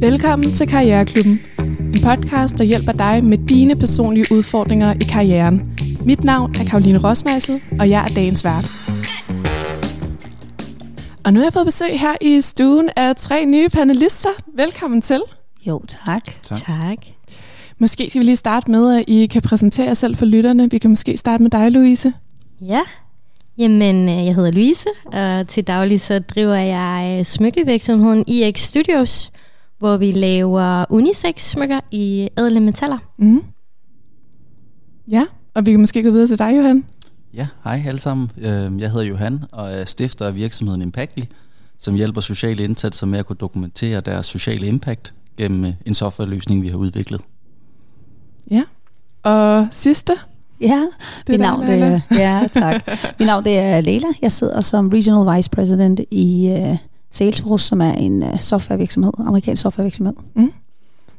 Velkommen til Karriereklubben. En podcast, der hjælper dig med dine personlige udfordringer i karrieren. Mit navn er Karoline Rosmeisel, og jeg er dagens vært. Og nu har jeg fået besøg her i stuen af tre nye panelister. Velkommen til. Jo, tak. Tak. tak. Måske skal vi lige starte med, at I kan præsentere jer selv for lytterne. Vi kan måske starte med dig, Louise. Ja, jamen øh, jeg hedder Louise, og til daglig så driver jeg øh, smykkevirksomheden IX Studios, hvor vi laver unisex-smykker i ædle metaller. Mm. Ja, og vi kan måske gå videre til dig, Johan. Ja, hej alle sammen. Øh, Jeg hedder Johan og er stifter af virksomheden Impactly, som hjælper sociale indsatser med at kunne dokumentere deres sociale impact gennem øh, en softwareløsning, vi har udviklet. Ja. Og sidste? Ja, Det er mit navn, Leila. det, ja, tak. Mit navn det er Leila. Jeg sidder som Regional Vice President i uh, Salesforce, som er en uh, softwarevirksomhed, amerikansk softwarevirksomhed.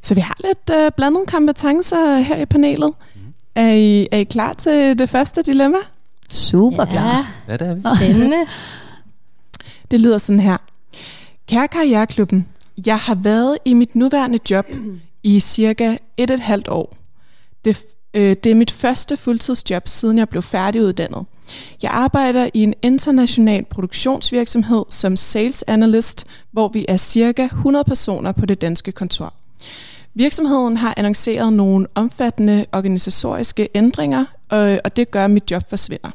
Så vi har lidt øh, blandet kompetencer her i panelet. Er I, er I klar til det første dilemma? Super klar. Ja, det er vi. spændende. Det lyder sådan her. Kære Karriereklubben, jeg har været i mit nuværende job i cirka et og et halvt år. Det, øh, Øh, det er mit første fuldtidsjob, siden jeg blev færdiguddannet. Jeg arbejder i en international produktionsvirksomhed som sales analyst, hvor vi er cirka 100 personer på det danske kontor. Virksomheden har annonceret nogle omfattende organisatoriske ændringer, øh, og, det gør, at mit job forsvinder.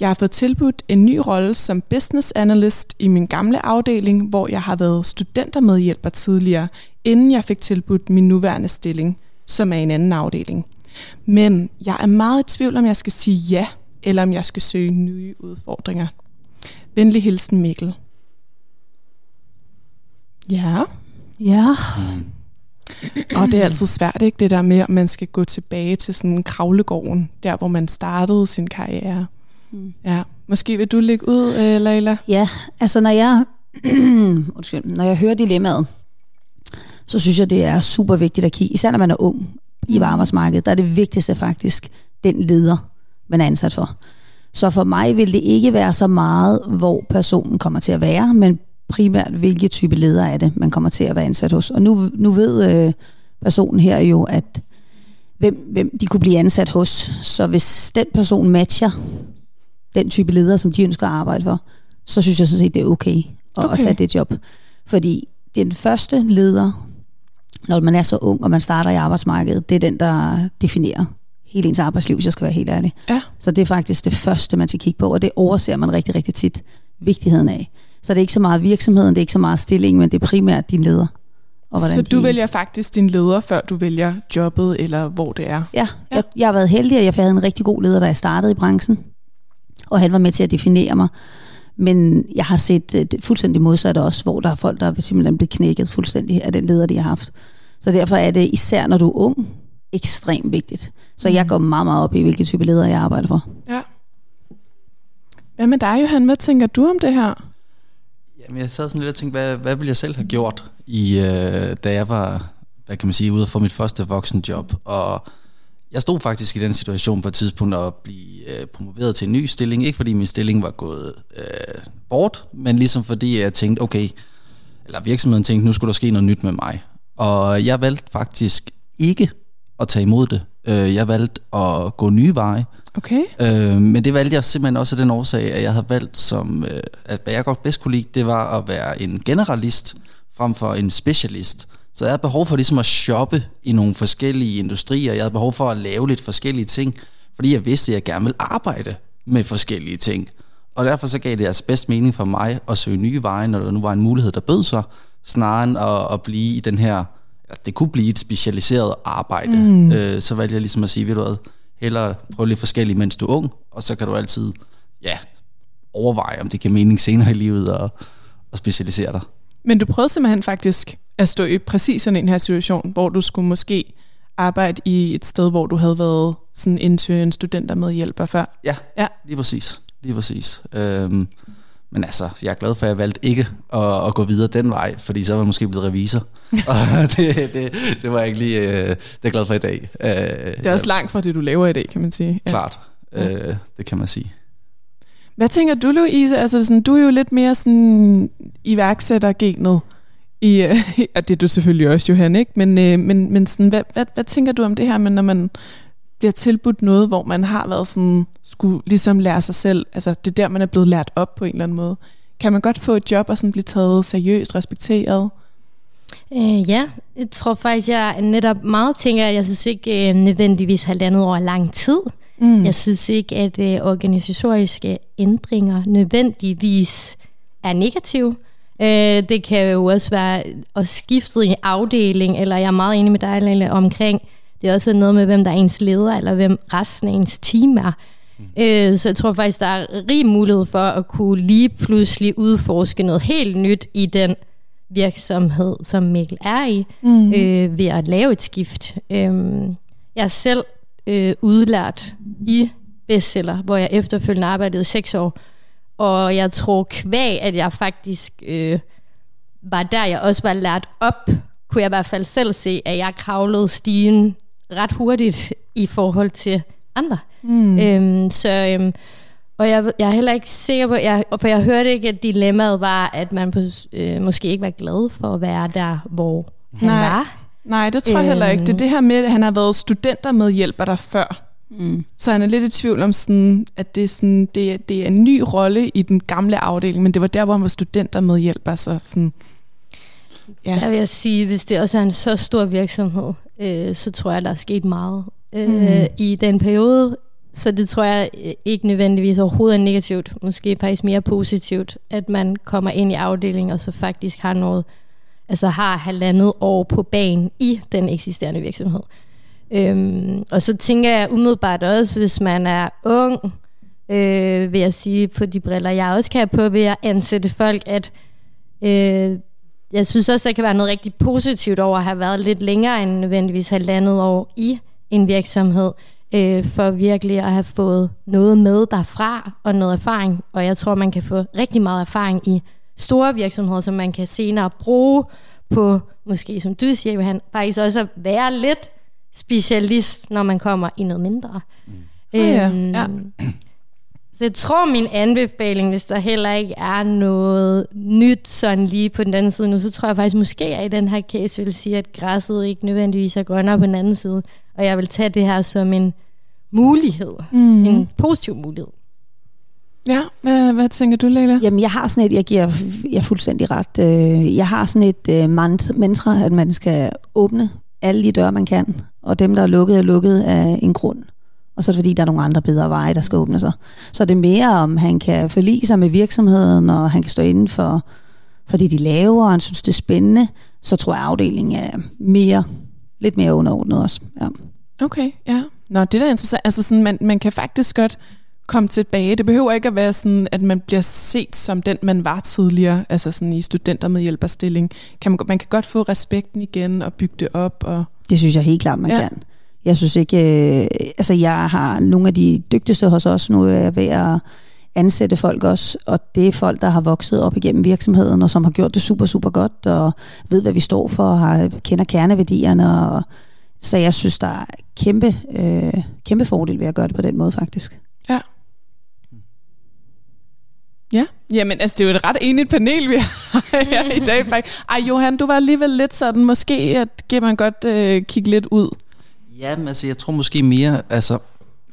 Jeg har fået tilbudt en ny rolle som business analyst i min gamle afdeling, hvor jeg har været studentermedhjælper tidligere, inden jeg fik tilbudt min nuværende stilling, som er i en anden afdeling. Men jeg er meget i tvivl, om jeg skal sige ja, eller om jeg skal søge nye udfordringer. Venlig hilsen Mikkel. Ja, Ja, og det er altid svært, ikke? Det der med, at man skal gå tilbage til sådan kravlegården, der hvor man startede sin karriere. Mm. Ja, måske vil du lægge ud, øh, Leila? ja. Altså når jeg, undskyld, når jeg hører dilemmaet, så synes jeg, det er super vigtigt at kigge, især når man er ung i Mm. arbejdsmarkedet, der er det vigtigste faktisk den leder, man er ansat for. Så for mig vil det ikke være så meget, hvor personen kommer til at være, men primært, hvilke type leder er det, man kommer til at være ansat hos. Og nu, nu ved øh, personen her jo, at hvem, hvem de kunne blive ansat hos. Så hvis den person matcher den type leder, som de ønsker at arbejde for, så synes jeg sådan set, det er okay at, okay. Okay. at tage det job. Fordi den første leder, når man er så ung, og man starter i arbejdsmarkedet, det er den, der definerer hele ens arbejdsliv, hvis jeg skal være helt ærlig. Ja. Så det er faktisk det første, man skal kigge på, og det overser man rigtig, rigtig tit vigtigheden af. Så det er ikke så meget virksomheden, det er ikke så meget stillingen, men det er primært din leder. Og Så de, du vælger faktisk din leder, før du vælger jobbet, eller hvor det er? Ja, Ja. ja. Jeg, jeg har været heldig, at jeg havde en rigtig god leder, da jeg startede i branchen. Og han var med til at definere mig. Men jeg har set øh, det fuldstændig modsat også, hvor der er folk, der er simpelthen blevet knækket fuldstændig af den leder, de har haft. Så derfor er det især, når du er ung, ekstremt vigtigt. Så jeg går meget, meget op i, hvilke type leder jeg arbejder for. Ja. Hvad med dig, Johan? Hvad tænker du om det her? Jamen, jeg sad sådan lidt og tænkte, hvad, hvad ville jeg selv have gjort, i, øh, da jeg var, hvad kan man sige, ude for mit første voksenjob. Og jeg stod faktisk i den situation på et tidspunkt at blive øh, promoveret til en ny stilling. Ikke fordi min stilling var gået øh, bort, men ligesom fordi jeg tænkte, okay, eller virksomheden tænkte, nu skulle der ske noget nyt med mig. Og jeg valgte faktisk ikke at tage imod det. Øh, Jeg valgte at gå nye veje. Okay. Øh, men det valgte jeg simpelthen også af den årsag, at jeg havde valgt som, øh, at hvad jeg godt bedst kunne lide, det var at være en generalist frem for en specialist. Så jeg havde behov for ligesom at shoppe i nogle forskellige industrier. Jeg havde behov for at lave lidt forskellige ting, fordi jeg vidste, at jeg gerne ville arbejde med forskellige ting. Og derfor så gav det altså bedst mening for mig at søge nye veje, når der nu var en mulighed, der bød sig, snarere end at, at blive i den her, det kunne blive et specialiseret arbejde. Mm. Øh, så valgte jeg ligesom at sige, ved du hvad, hellere prøve lidt forskelligt, mens du er ung, og så kan du altid, ja, overveje, om det giver mening senere i livet at, at specialisere dig. Men du prøvede simpelthen faktisk at stå i præcis sådan en her situation, hvor du skulle måske arbejde i et sted, hvor du havde været sådan intern studentermedhjælper før. Ja, Ja. lige præcis. Lige præcis. Øhm, men altså, jeg er glad for, at jeg valgte ikke at, at gå videre den vej, fordi så var jeg måske blevet revisor. og det, det, det var jeg ikke lige, øh, det er jeg glad for i dag. Øh, Det er også langt fra det, du laver i dag, kan man sige. Ja. Klart, øh, det kan man sige. Hvad tænker du, Louise? Altså, sådan, du er jo lidt mere sådan iværksættergenet I, øh, og det er du selvfølgelig også, Johan, ikke? Men, øh, men, men sådan, hvad, hvad, hvad tænker du om det her med, når man bliver tilbudt noget, hvor man har været sådan, skulle ligesom lære sig selv, altså det er der, man er blevet lært op på en eller anden måde. Kan man godt få et job og sådan blive taget seriøst, respekteret? Øh, ja, jeg tror faktisk, jeg netop meget tænker, at jeg synes ikke øh, nødvendigvis halvandet år lang tid. Mm. Jeg synes ikke, at øh, organisatoriske ændringer nødvendigvis er negative. Øh, det kan jo også være at skifte i afdeling, eller jeg er meget enig med dig, Lille, omkring, det er også noget med, hvem der er ens leder, eller hvem resten af ens team er. Mm. Øh, så jeg tror faktisk, der er rig mulighed for at kunne lige pludselig udforske noget helt nyt i den virksomhed, som Mikkel er i, mm. øh, ved at lave et skift. Øh, jeg er selv øh, udlært i bestseller, hvor jeg efterfølgende arbejdede seks år, og jeg tror kvæg, at jeg faktisk øh, var der, jeg også var lært op, kunne jeg i hvert fald selv se, at jeg kravlede stigen ret hurtigt i forhold til andre. Mm. Øhm, så, øhm, og jeg, jeg er heller ikke sikker på, jeg, for jeg hørte ikke, at dilemmaet var, at man på, øh, måske ikke var glad for at være der, hvor han Nej. var. Nej, det tror jeg heller ikke. Det er det her med, at han har været studenter med hjælper der før. Mm. Så han er lidt i tvivl om, sådan, at det er, sådan, det, er, det er en ny rolle i den gamle afdeling, men det var der, hvor han var studenter med hjælper. Så sådan, ja. Jeg vil sige, hvis det også er en så stor virksomhed, øh, så tror jeg, der er sket meget øh, mm. i den periode. Så det tror jeg øh, ikke nødvendigvis overhovedet er negativt. Måske faktisk mere positivt, at man kommer ind i afdelingen og så faktisk har noget, altså har halvandet år på banen i den eksisterende virksomhed. Øhm, og så tænker jeg umiddelbart også, hvis man er ung, øh, vil jeg sige på de briller, jeg også kan have på ved at ansætte folk, at øh, jeg synes også, der kan være noget rigtig positivt over at have været lidt længere end nødvendigvis halvandet år i en virksomhed, øh, for virkelig at have fået noget med derfra og noget erfaring. Og jeg tror, man kan få rigtig meget erfaring i store virksomheder, som man kan senere bruge på, måske som du siger, Johan, faktisk også at være lidt specialist, når man kommer i noget mindre. Mm. Øhm, ja. Så jeg tror, min anbefaling, hvis der heller ikke er noget nyt sådan lige på den anden side nu, så tror jeg faktisk måske, at i den her case vil sige, at græsset ikke nødvendigvis er grønnere på den anden side. Og jeg vil tage det her som en mulighed. Mm. En positiv mulighed. Ja, hvad, hvad tænker du, Leila? Jamen, jeg har sådan et, jeg giver jeg fuldstændig ret. Øh, jeg har sådan et uh, mantra, at man skal åbne alle de døre, man kan, og dem, der er lukket, er lukket af en grund og så er det fordi, der er nogle andre bedre veje, der skal åbne sig. Så det er mere, om han kan forlige sig med virksomheden, og han kan stå inden for, for det, de laver, og han synes, det er spændende, så tror jeg, afdelingen er mere, lidt mere underordnet også. Ja. Okay, ja. Nå, det er da interessant. Altså sådan, man, man kan faktisk godt komme tilbage. Det behøver ikke at være sådan, at man bliver set som den, man var tidligere, altså sådan i studenter med hjælperstilling. Kan man, man kan godt få respekten igen og bygge det op. Og det synes jeg helt klart, man ja. kan. Jeg synes ikke, øh, altså jeg har nogle af de dygtigste hos os nu, er ved at ansætte folk også, og det er folk, der har vokset op igennem virksomheden, og som har gjort det super, super godt, og ved, hvad vi står for, og har, kender kerneværdierne, og, så jeg synes, der er kæmpe, øh, kæmpe fordel ved at gøre det på den måde, faktisk. Ja. Ja, jamen altså det er jo et ret enigt panel, vi har her i dag. Faktisk. Ej Johan, du var alligevel lidt sådan, måske at giver man godt øh, kigge lidt ud Ja, men altså, jeg tror måske mere, altså,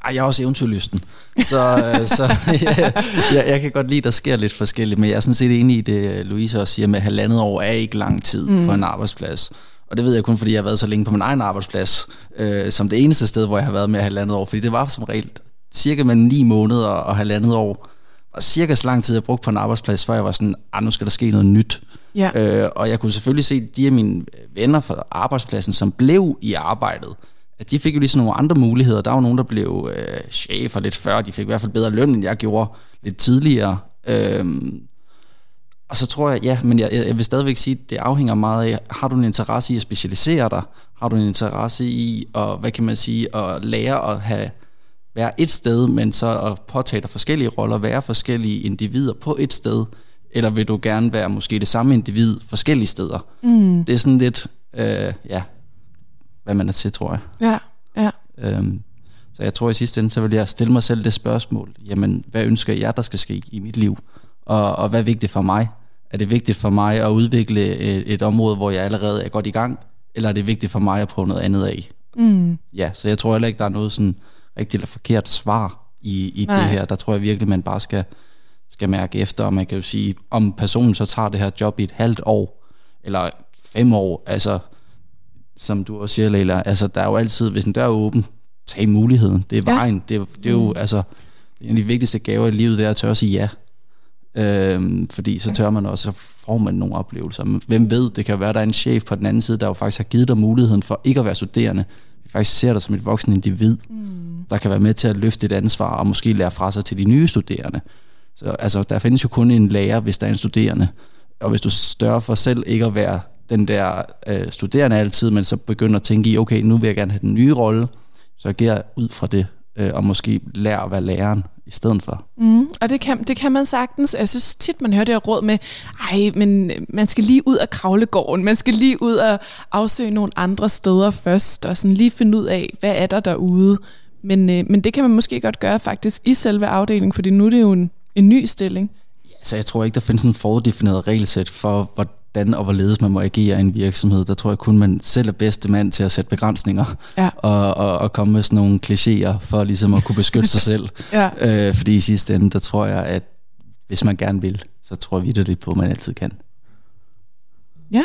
ej, jeg er også eventyrlysten, så, øh, så ja, jeg, jeg kan godt lide, at der sker lidt forskelligt, men jeg er sådan set enig i det, Louise også siger med, at halvandet år er ikke lang tid mm. på en arbejdsplads. Og det ved jeg kun, fordi jeg har været så længe på min egen arbejdsplads, øh, som det eneste sted, hvor jeg har været med halvandet år, fordi det var som regel cirka med ni måneder og halvandet år, og cirka så lang tid, jeg brugte på en arbejdsplads, før jeg var sådan, ah, nu skal der ske noget nyt. Ja. Øh, og jeg kunne selvfølgelig se de af mine venner fra arbejdspladsen, som blev i arbejdet, at de fik jo ligesom nogle andre muligheder. Der var nogen, der blev øh, chefer lidt før, de fik i hvert fald bedre løn, end jeg gjorde lidt tidligere. Øhm, og så tror jeg, ja, men jeg, jeg vil stadigvæk sige, at det afhænger meget af, har du en interesse i at specialisere dig? Har du en interesse i at, hvad kan man sige, at lære at have, være et sted, men så at påtage dig forskellige roller, være forskellige individer på et sted, eller vil du gerne være måske det samme individ forskellige steder? Mm. Det er sådan lidt, øh, ja, hvad man er til, tror jeg. Ja, ja. Øhm, så jeg tror i sidste ende, så vil jeg stille mig selv det spørgsmål, jamen, hvad ønsker jeg, der skal ske i mit liv? Og, og hvad er vigtigt for mig? Er det vigtigt for mig at udvikle et, et område, hvor jeg allerede er godt i gang, eller er det vigtigt for mig at prøve noget andet af? Mm. Ja, så jeg tror heller ikke, der er noget sådan rigtigt eller forkert svar i, i det her. Der tror jeg virkelig, man bare skal, skal mærke efter, og man kan jo sige, om personen så tager det her job i et halvt år, eller fem år, altså som du også siger, Leila, altså der er jo altid, hvis en dør er åben, tag muligheden. Det er vejen. Ja. Det, det er jo, mm. altså, en af de vigtigste gaver i livet, det er at tør at sige ja. Øhm, fordi så tør man også, så får man nogle oplevelser. Men hvem ved, det kan være, der er en chef på den anden side, der jo faktisk har givet dig muligheden for ikke at være studerende. Faktisk ser dig som et voksen individ, mm. der kan være med til at løfte et ansvar og måske lære fra sig til de nye studerende. Så altså, der findes jo kun en lærer, hvis der er en studerende. Og hvis du større for selv ikke at være den der øh, studerende altid, men så begynder at tænke i, okay, nu vil jeg gerne have den nye rolle, så agerer ud fra det, øh, og måske lære at være læreren i stedet for. Mm, og det kan, det kan man sagtens. Jeg synes tit, man hører det her råd med, ej, men man skal lige ud af kravlegården, man skal lige ud og afsøge nogle andre steder først, og sådan lige finde ud af, hvad er der derude. Men, øh, men det kan man måske godt gøre faktisk i selve afdelingen, fordi nu er det jo en, en ny stilling. Ja, så jeg tror ikke, der findes en fordefineret regelsæt for, hvor, hvordan og hvorledes man må agere i en virksomhed. Der tror jeg kun, man selv er bedste mand til at sætte begrænsninger ja. og, og, og komme med sådan nogle klichéer for ligesom at kunne beskytte sig selv. ja. øh, fordi i sidste ende, der tror jeg, at hvis man gerne vil, så tror jeg videre lidt på, at man altid kan. Ja,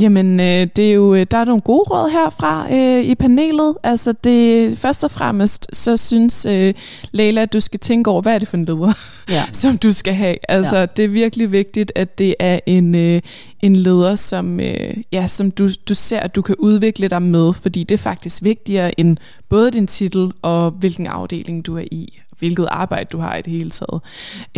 Jamen, øh, det er jo, øh, der er nogle gode råd herfra øh, i panelet. Altså, det, først og fremmest, så synes øh, Leila, at du skal tænke over, hvad er det for en leder, ja. som du skal have. Altså, ja. det er virkelig vigtigt, at det er en, øh, en leder, som, øh, ja, som du, du ser, at du kan udvikle dig med, fordi det er faktisk vigtigere end både din titel og hvilken afdeling du er i hvilket arbejde du har i det hele taget.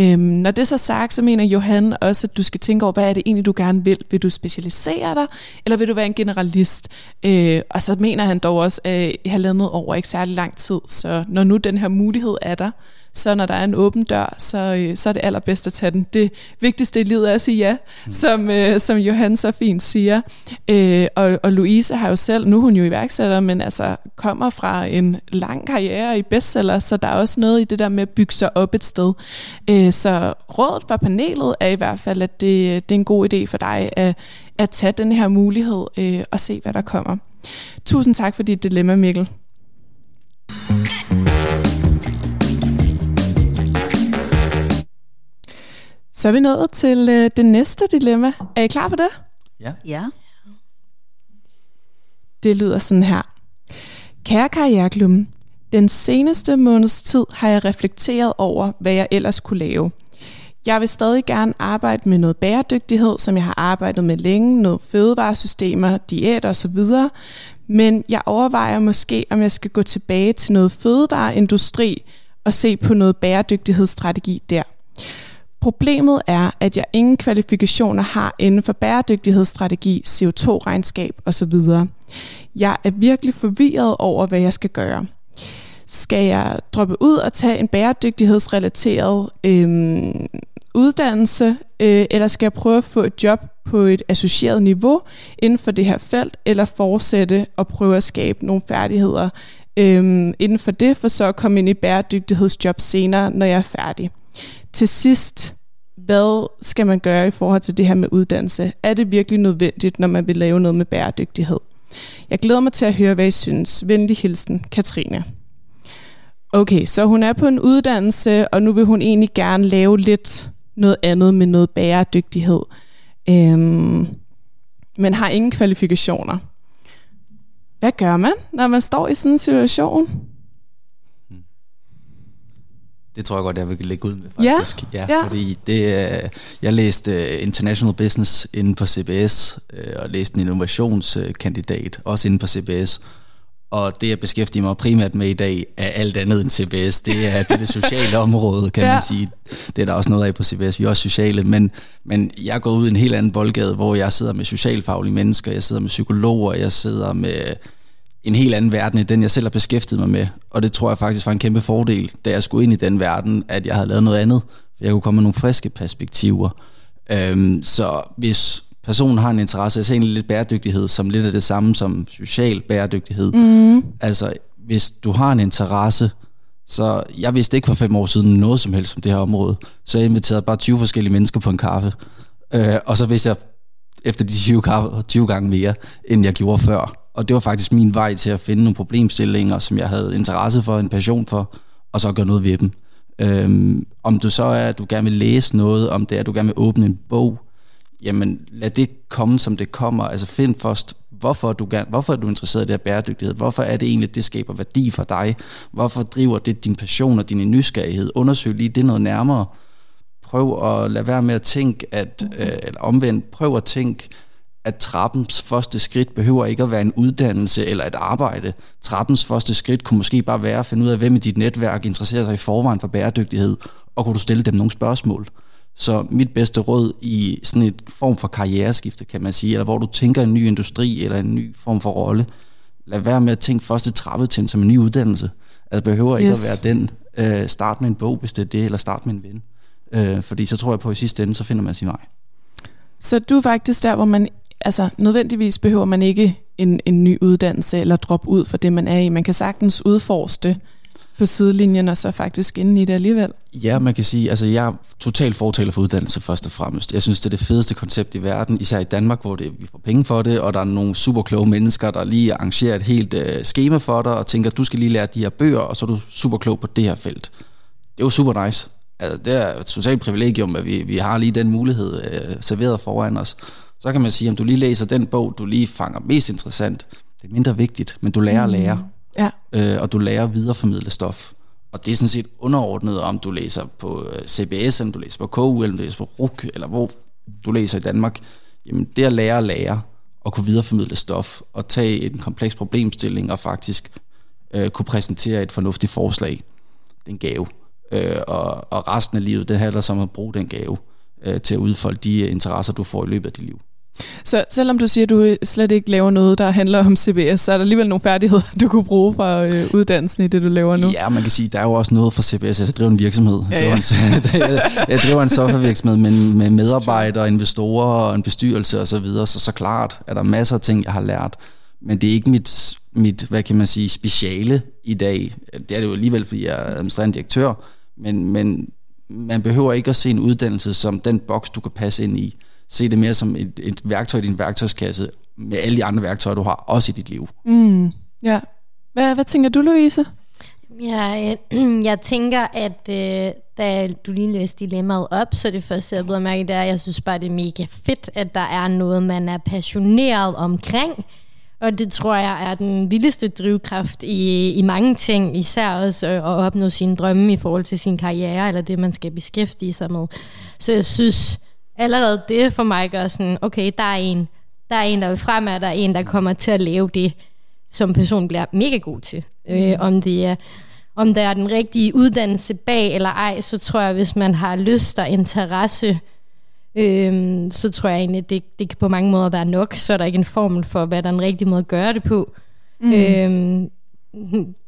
Øhm, når det er så sagt, så mener Johan også, at du skal tænke over, hvad er det egentlig, du gerne vil? Vil du specialisere dig, eller vil du være en generalist? Øh, og så mener han dog også, at jeg har landet over ikke særlig lang tid, så når nu den her mulighed er der, så når der er en åben dør, så, øh, så er det allerbedst at tage den. Det vigtigste i livet er at sige ja, mm. som, øh, som Johan så fint siger. Øh, og, og Louise har jo selv, nu er hun jo iværksætter, men altså kommer fra en lang karriere i bestseller, så der er også noget i det der med at bygge sig op et sted. Øh, så rådet fra panelet er i hvert fald, at det, det er en god idé for dig at, at tage den her mulighed øh, og se, hvad der kommer. Tusind tak for dit dilemma, Mikkel. Så er vi nået til øh, det næste dilemma. Er I klar på det? Ja. Ja. Det lyder sådan her. Kære Karriereklubben, den seneste måneds tid har jeg reflekteret over, hvad jeg ellers kunne lave. Jeg vil stadig gerne arbejde med noget bæredygtighed, som jeg har arbejdet med længe, noget fødevaresystemer, diæt og så videre, men jeg overvejer måske, om jeg skal gå tilbage til noget fødevareindustri og se på noget bæredygtighedsstrategi der. Problemet er, at jeg ingen kvalifikationer har inden for bæredygtighedsstrategi, CO2-regnskab osv. Jeg er virkelig forvirret over, hvad jeg skal gøre. Skal jeg droppe ud og tage en bæredygtighedsrelateret øh, uddannelse, øh, eller skal jeg prøve at få et job på et associeret niveau inden for det her felt, eller fortsætte og prøve at skabe nogle færdigheder øh, inden for det, for så at komme ind i bæredygtighedsjob senere, når jeg er færdig til sidst, hvad skal man gøre i forhold til det her med uddannelse? Er det virkelig nødvendigt, når man vil lave noget med bæredygtighed? Jeg glæder mig til at høre, hvad I synes. Venlig hilsen, Katrine. Okay, så hun er på en uddannelse, og nu vil hun egentlig gerne lave lidt noget andet med noget bæredygtighed. Øhm, men har ingen kvalifikationer. Hvad gør man, når man står i sådan en situation? Det tror jeg godt, jeg vil lægge ud med, faktisk. Ja, ja, ja. Fordi det, jeg læste International Business inden på CBS, øh, og læste en innovationskandidat, også inden på CBS. Og det, jeg beskæftiger mig primært med i dag, er alt andet end CBS. Det er det, det sociale område, kan ja. man sige. Det er der også noget af på CBS. Vi er også sociale, men, men jeg går ud i en helt anden boldgade, hvor jeg sidder med socialfaglige mennesker, jeg sidder med psykologer, jeg sidder med en helt anden verden, end den jeg selv har beskæftiget mig med. Og det tror jeg faktisk var en kæmpe fordel, da jeg skulle ind i den verden, at jeg havde lavet noget andet. For jeg kunne komme med nogle friske perspektiver. Øhm, så hvis personen har en interesse, jeg ser egentlig lidt bæredygtighed som lidt af det samme som social bæredygtighed. Mm. Altså, hvis du har en interesse, Så jeg vidste ikke for fem år siden noget som helst om det her område. Så jeg inviterede bare 20 forskellige mennesker på en kaffe. Øh, og så vidste jeg efter de 20, kaffe, 20 gange mere, end jeg gjorde før. Og det var faktisk min vej til at finde nogle problemstillinger, som jeg havde interesse for, en passion for, og så gøre noget ved dem. Øhm, om du så er, at du gerne vil læse noget, om det er, at du gerne vil åbne en bog, jamen lad det komme, som det kommer. Altså find først, hvorfor er du, gerne, hvorfor er du interesseret i det her bæredygtighed? Hvorfor er det egentlig, det skaber værdi for dig? Hvorfor driver det din passion og din nysgerrighed? Undersøg lige det noget nærmere. Prøv at lade være med at tænke, at, øh, eller omvendt, prøv at tænke, at trappens første skridt behøver ikke at være en uddannelse eller et arbejde. Trappens første skridt kunne måske bare være at finde ud af, hvem i dit netværk interesserer sig i forvejen for bæredygtighed, og kunne du stille dem nogle spørgsmål. Så mit bedste råd i sådan et form for karriereskifte, kan man sige, eller hvor du tænker en ny industri eller en ny form for rolle, lad være med at tænke første trappetrin som en ny uddannelse. Altså behøver ikke yes. at være den. Øh, start med en bog, hvis det er det, eller start med en ven. Øh, fordi så tror jeg på, at i sidste ende, så finder man sin vej. Så du er faktisk der, hvor man altså nødvendigvis behøver man ikke en, en ny uddannelse eller droppe ud for det, man er i. Man kan sagtens udforske på sidelinjen og så faktisk inde i det alligevel. Ja, man kan sige, altså jeg er totalt fortaler for uddannelse først og fremmest. Jeg synes, det er det fedeste koncept i verden, især i Danmark, hvor det, vi får penge for det, og der er nogle super kloge mennesker, der lige arrangerer et helt øh, schema for dig, og tænker, du skal lige lære de her bøger, og så er du super klog på det her felt. Det er jo super nice. Altså, det er et socialt privilegium, at vi, vi har lige den mulighed øh, serveret foran os. Så kan man sige, om du lige læser den bog, du lige fanger mest interessant, det er mindre vigtigt, men du lærer at lære. Mm. Ja. Øh, og du lærer at videreformidle stof. Og det er sådan set underordnet, om du læser på øh, CBS, eller du læser på KU, eller du læser på RUK, eller hvor du læser i Danmark. Jamen det at lære at lære, og kunne videreformidle stof, og tage en kompleks problemstilling, og faktisk øh, kunne præsentere et fornuftigt forslag, det er en gave. Øh, og, og resten af livet, det handler som at bruge den gave øh, til at udfolde de interesser, du får i løbet af dit liv. Så selvom du siger, at du slet ikke laver noget, der handler om CBS, så er der alligevel nogle færdigheder, du kunne bruge fra øh, uddannelsen i det, du laver nu? Ja, man kan sige, der er jo også noget fra CBS. Jeg driver en virksomhed. Ja, ja. Jeg, driver en softwarevirksomhed med, med medarbejdere, investorer og en bestyrelse osv., så, videre, så så klart er der masser af ting, jeg har lært. Men det er ikke mit, mit hvad kan man sige, speciale i dag. Det er det jo alligevel, fordi jeg er administrerende direktør, men, men man behøver ikke at se en uddannelse som den boks, du kan passe ind i. Se det mere som et, et værktøj i din værktøjskasse med alle de andre værktøjer, du har, også i dit liv. Mm, ja. Hvad, hvad tænker du, Louise? Ja, jeg, jeg tænker, at øh, da du lige læste dilemmaet op, så det første, jeg blevet mærke, det er, at jeg synes bare, det er mega fedt, at der er noget, man er passioneret omkring. Og det tror jeg er den vildeste drivkraft i, i mange ting, især også at opnå sine drømme i forhold til sin karriere, eller det, man skal beskæftige sig med. Så jeg synes allerede det for mig gør sådan, okay, der er en, der er en, der vil fremad, der er en, der kommer til at lave det, som person bliver mega god til. Øh, mm. Øh, om det er om der er den rigtige uddannelse bag eller ej, så tror jeg, hvis man har lyst og interesse øhm, så tror jeg egentlig, at det, det kan på mange måder være nok. Så er der ikke en formel for, hvad der er en rigtig måde at gøre det på. Mm. Øhm,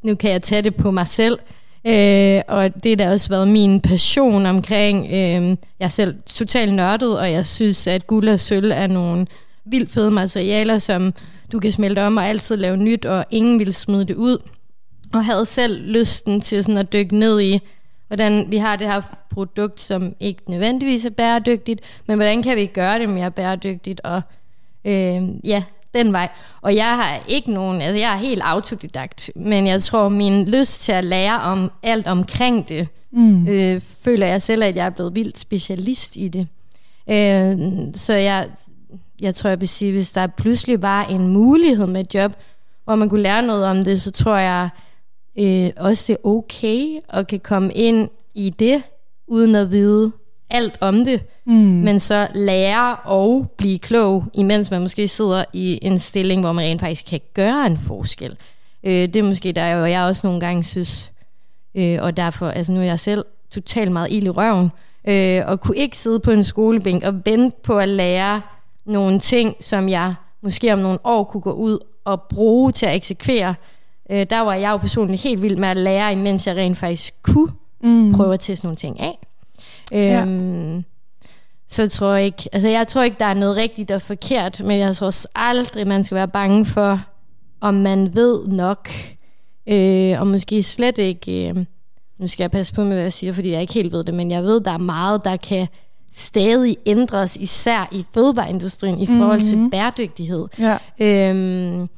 nu kan jeg tage det på mig selv. Øh, og det har da også været min passion omkring, øh, jeg er selv totalt nørdet, og jeg synes, at guld og sølv er nogle vildt fede materialer, som du kan smelte om og altid lave nyt, og ingen vil smide det ud. Og havde selv lysten til sådan at dykke ned i, hvordan vi har det her produkt, som ikke nødvendigvis er bæredygtigt, men hvordan kan vi gøre det mere bæredygtigt, og øh, ja, den vej. Og jeg har ikke nogen, altså jeg er helt autodidakt, men jeg tror, min lyst til at lære om alt omkring det, mm. øh, føler jeg selv, at jeg er blevet vildt specialist i det. Øh, så jeg, jeg tror, jeg vil sige, hvis der pludselig var en mulighed med et job, hvor man kunne lære noget om det, så tror jeg øh, også, okay at kan komme ind i det, uden at vide alt om det, mm. men så lære og blive klog, imens man måske sidder i en stilling, hvor man rent faktisk kan gøre en forskel. Øh, det er måske der, hvor jeg også nogle gange synes, øh, og derfor, altså nu er jeg selv totalt meget ild i røven, øh, og kunne ikke sidde på en skolebænk og vente på at lære nogle ting, som jeg måske om nogle år kunne gå ud og bruge til at eksekvere. Øh, der var jeg jo personligt helt vild med at lære, imens jeg rent faktisk kunne mm. prøve at teste nogle ting af. Øhm, ja. Så tror jeg ikke, altså jeg tror ikke, der er noget rigtigt og forkert, men jeg tror også aldrig, man skal være bange for, om man ved nok, øh, og måske slet ikke øh, nu skal jeg passe på med, hvad jeg siger, fordi jeg ikke helt ved det, men jeg ved, der er meget, der kan stadig ændres, især i fødevareindustrien, i forhold mm-hmm. til mhm. bæredygtighed. Ja. Øhm,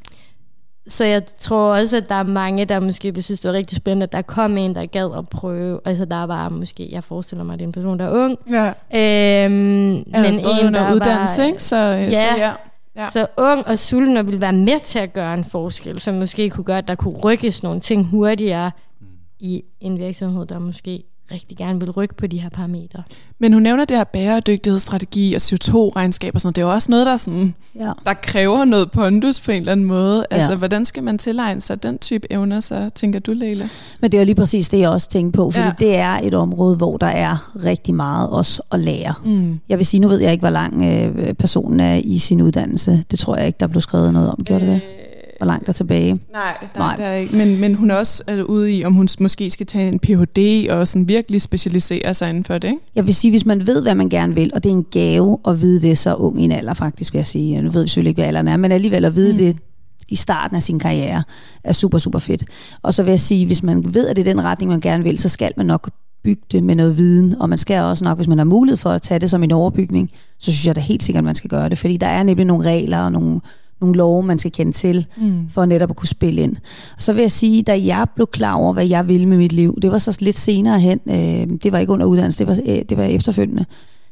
så jeg tror også, at der er mange, der måske vil synes, det var rigtig spændende, at der kom en, der gad at prøve. Altså der var måske, jeg forestiller mig, at det er en person, der er ung. Ja. Øhm, men en, der uddannelse, var, ikke? Så, ja, ja, så ja. Ja. Så ung og sulten og ville være med til at gøre en forskel, som måske kunne gøre, at der kunne rykkes nogle ting hurtigere mm. i en virksomhed, der måske rigtig gerne vil rykke på de her parametre. Men hun nævner det her bæredygtighedsstrategi og CO2-regnskab og sådan noget. Det er jo også noget, der, sådan, ja. der kræver noget pondus på en eller anden måde. Altså, ja. hvordan skal man tilegne sig den type evner, så tænker du, Leila? Men det er jo lige præcis det, jeg også tænker på, fordi ja. det er et område, hvor der er rigtig meget også at lære. Mm. Jeg vil sige, nu ved jeg ikke, hvor lang øh, personen er i sin uddannelse. Det tror jeg ikke, der blev skrevet noget om. Gjorde øh, det det? Hvor langt der tilbage? Nej, der, Nej. Der er ikke. Men, men hun er også er ude i, om hun måske skal tage en Ph.D. og sådan virkelig specialisere sig inden for det, ikke? Jeg vil sige, hvis man ved, hvad man gerne vil, og det er en gave at vide det så ung i en alder faktisk, vil jeg sige. Nu ved vi selvfølgelig ikke, hvad alderen er, men alligevel at vide mm. det i starten af sin karriere er super, super fedt. Og så vil jeg sige, hvis man ved, at det er den retning, man gerne vil, så skal man nok bygge det med noget viden, og man skal også nok, hvis man har mulighed for at tage det som en overbygning, så synes jeg da helt sikkert, at man skal gøre det, fordi der er nemlig nogle regler og nogle nogle love, man skal kende til, mm. for netop at kunne spille ind. Og så vil jeg sige, da jeg blev klar over, hvad jeg ville med mit liv, det var så lidt senere hen, øh, det var ikke under uddannelse, det var, øh, det var efterfølgende,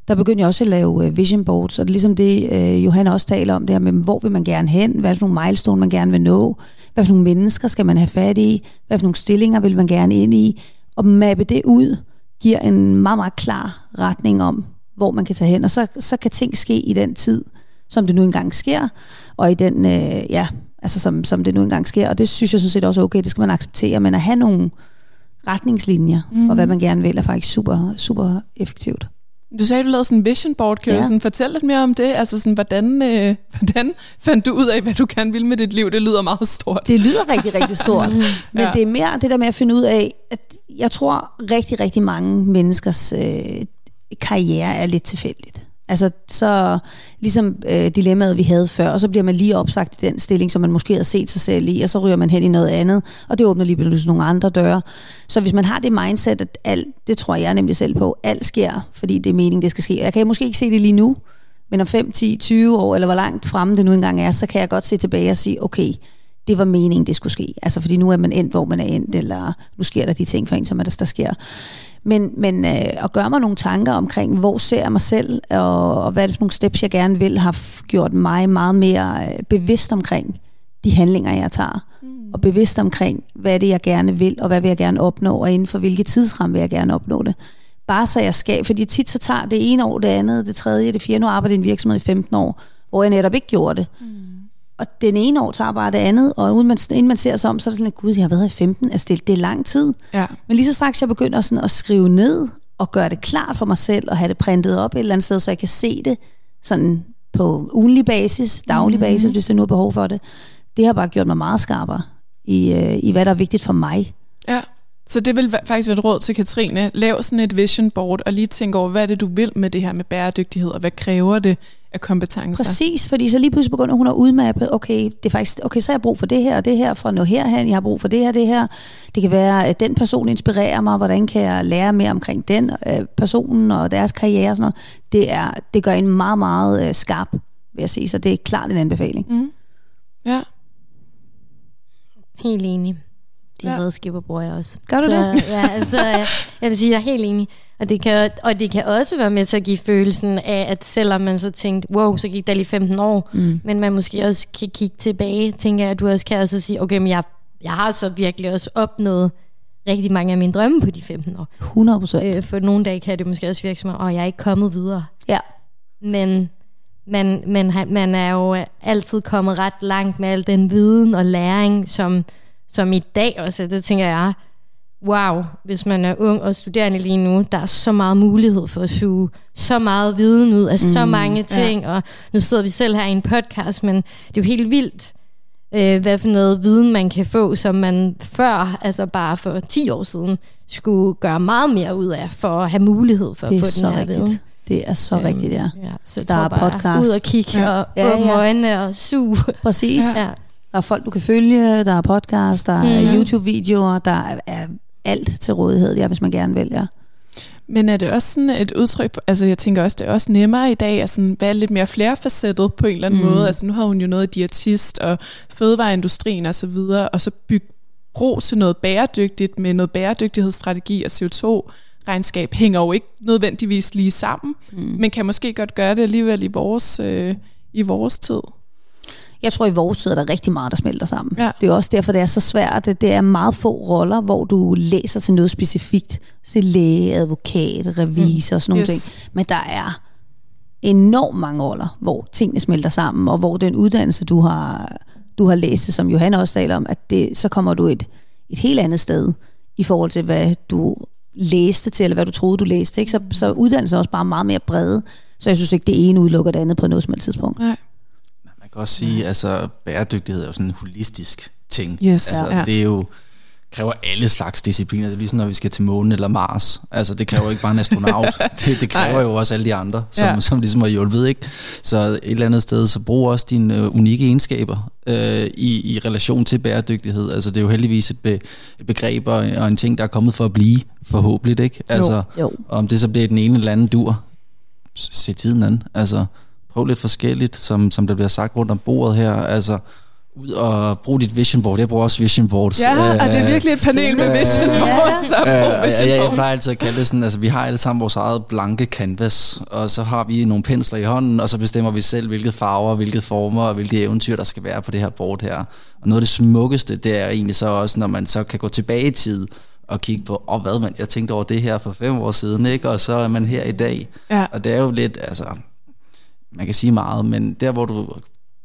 der begyndte jeg også at lave øh, vision boards, og det er ligesom det, øh, Johan også taler om, det her med, hvor vil man gerne hen, hvad er for nogle milestone, man gerne vil nå, hvad for nogle mennesker skal man have fat i, hvad for nogle stillinger vil man gerne ind i, og mappe det ud, giver en meget, meget klar retning om, hvor man kan tage hen, og så, så kan ting ske i den tid, som det nu engang sker, og i den, øh, ja, altså som, som det nu engang sker. Og det synes jeg sådan set også er okay, det skal man acceptere, men at have nogle retningslinjer for, mm. hvad man gerne vil, er faktisk super, super effektivt. Du sagde, du lavede sådan en vision board. Kan ja. du sådan fortælle lidt mere om det? Altså sådan, hvordan, øh, hvordan fandt du ud af, hvad du gerne vil med dit liv? Det lyder meget stort. Det lyder rigtig, rigtig stort. Men ja. det er mere det der med at finde ud af, at jeg tror rigtig, rigtig mange menneskers øh, karriere er lidt tilfældigt. Altså så ligesom øh, dilemmaet, vi havde før, og så bliver man lige opsagt i den stilling, som man måske havde set sig selv i, og så ryger man hen i noget andet, og det åbner lige pludselig nogle andre døre. Så hvis man har det mindset, at alt, det tror jeg nemlig selv på, alt sker, fordi det er meningen, det skal ske. Jeg kan måske ikke se det lige nu, men om 5, 10, 20 år, eller hvor langt fremme det nu engang er, så kan jeg godt se tilbage og sige, okay, det var meningen, det skulle ske. Altså fordi nu er man endt, hvor man er endt, eller nu sker der de ting for en, som er der, der sker. Men, men øh, at gøre mig nogle tanker omkring, hvor ser jeg mig selv, og, og hvad er det for nogle steps, jeg gerne vil, har gjort mig meget mere øh, bevidst omkring de handlinger, jeg tager. Mm. Og bevidst omkring, hvad er det, jeg gerne vil, og hvad vil jeg gerne opnå, og inden for hvilke tidsramme vil jeg gerne opnå det. Bare så jeg skal, fordi tit så tager det ene år, det andet, det tredje, det fjerde. Nu arbejder i en virksomhed i 15 år, hvor jeg netop ikke gjorde det. Mm. Og den ene år tager bare det andet, og uden man, inden man ser sig om, så er det sådan, at gud, jeg har været i 15, altså det, det er lang tid. Ja. Men lige så straks jeg begynder sådan at skrive ned, og gøre det klart for mig selv, og have det printet op et eller andet sted, så jeg kan se det sådan på ugenlig basis, daglig mm. basis, hvis jeg nu har behov for det. Det har bare gjort mig meget skarpere i, øh, i hvad der er vigtigt for mig. Ja, så det vil faktisk være et råd til Katrine. Lav sådan et vision board, og lige tænk over, hvad er det, du vil med det her med bæredygtighed, og hvad kræver det af kompetencer. Præcis, fordi så lige pludselig begynder hun at udmappe, okay, det er faktisk, okay, så har jeg brug for det her og det her, for at nå herhen, jeg har brug for det her det her. Det kan være, at den person inspirerer mig, hvordan kan jeg lære mere omkring den øh, personen og deres karriere og sådan noget. Det, er, det gør en meget, meget øh, skarp, vil jeg sige, så det er klart en anbefaling. Mm. Ja. Helt enig. De ja. redskaber bruger jeg også. Gør du så, det? ja, altså, jeg vil sige, jeg er helt enig. Og det, kan, og det kan også være med til at give følelsen af, at selvom man så tænkte, wow, så gik der lige 15 år, mm. men man måske også kan kigge tilbage, tænker jeg, at du også kan også sige, okay, men jeg, jeg har så virkelig også opnået rigtig mange af mine drømme på de 15 år. 100 procent. Øh, for nogle dage kan det måske også virke som, at jeg er ikke kommet videre. Ja. Men man, man, man er jo altid kommet ret langt med al den viden og læring, som, som i dag også, det tænker jeg, wow, hvis man er ung og studerende lige nu, der er så meget mulighed for at suge så meget viden ud af mm, så mange ting, ja. og nu sidder vi selv her i en podcast, men det er jo helt vildt, øh, hvad for noget viden man kan få, som man før, altså bare for 10 år siden, skulle gøre meget mere ud af, for at have mulighed for at få den her rigtigt. viden. Det er så øhm, rigtigt, ja. ja så der er podcast. Ud og kigge ja. og ja, åbne ja. øjnene og suge. Præcis. Ja. Der er folk, du kan følge, der er podcast, der er mm-hmm. YouTube-videoer, der er alt til rådighed, ja, hvis man gerne vælger. Men er det også sådan et udtryk, for, altså jeg tænker også, det er også nemmere i dag at sådan være lidt mere flerfacettet på en eller anden mm. måde. Altså nu har hun jo noget diætist og fødevareindustrien og så videre, og så bygge bro til noget bæredygtigt med noget bæredygtighedsstrategi og CO2-regnskab hænger jo ikke nødvendigvis lige sammen, mm. men kan måske godt gøre det alligevel i vores, øh, i vores tid. Jeg tror, i vores tid er der rigtig meget, der smelter sammen. Ja. Det er også derfor, det er så svært. Det er meget få roller, hvor du læser til noget specifikt. Så det er læge, advokat, revisor og sådan nogle yes. ting. Men der er enormt mange roller, hvor tingene smelter sammen, og hvor den uddannelse, du har, du har læst, som Johan også taler om, at det, så kommer du et, et helt andet sted i forhold til, hvad du læste til, eller hvad du troede, du læste. Ikke? Så, så uddannelse er også bare meget mere brede. Så jeg synes ikke, det ene udelukker det andet på noget som tidspunkt. Nej. Også sige, at altså, bæredygtighed er jo sådan en holistisk ting. Yes, altså, ja. Det er jo kræver alle slags discipliner. Det er ligesom, når vi skal til månen eller Mars. Altså, det kræver ikke bare en astronaut. det, det kræver jo også alle de andre, som, ja. som ligesom har hjulpet, ikke? Så et eller andet sted, så brug også dine øh, unikke egenskaber øh, i, i relation til bæredygtighed. Altså, det er jo heldigvis et, be, et begreb og, og en ting, der er kommet for at blive, forhåbentlig, ikke? Altså, jo. Jo. om det så bliver den ene eller anden dur, se tiden an. Altså, prøv lidt forskelligt, som, som der bliver sagt rundt om bordet her. Altså, ud og bruge dit vision board. Jeg bruger også vision boards. Ja, øh, er det virkelig et panel med vision boards? Øh, øh, vision jeg, jeg plejer altid at kalde det sådan, altså vi har alle sammen vores eget blanke canvas, og så har vi nogle pensler i hånden, og så bestemmer vi selv, hvilke farver, hvilke former og hvilke eventyr, der skal være på det her board her. Og noget af det smukkeste, det er egentlig så også, når man så kan gå tilbage i tid, og kigge på, åh oh, hvad man, jeg tænkte over det her for fem år siden, ikke? og så er man her i dag. Ja. Og det er jo lidt, altså, man kan sige meget, men der hvor du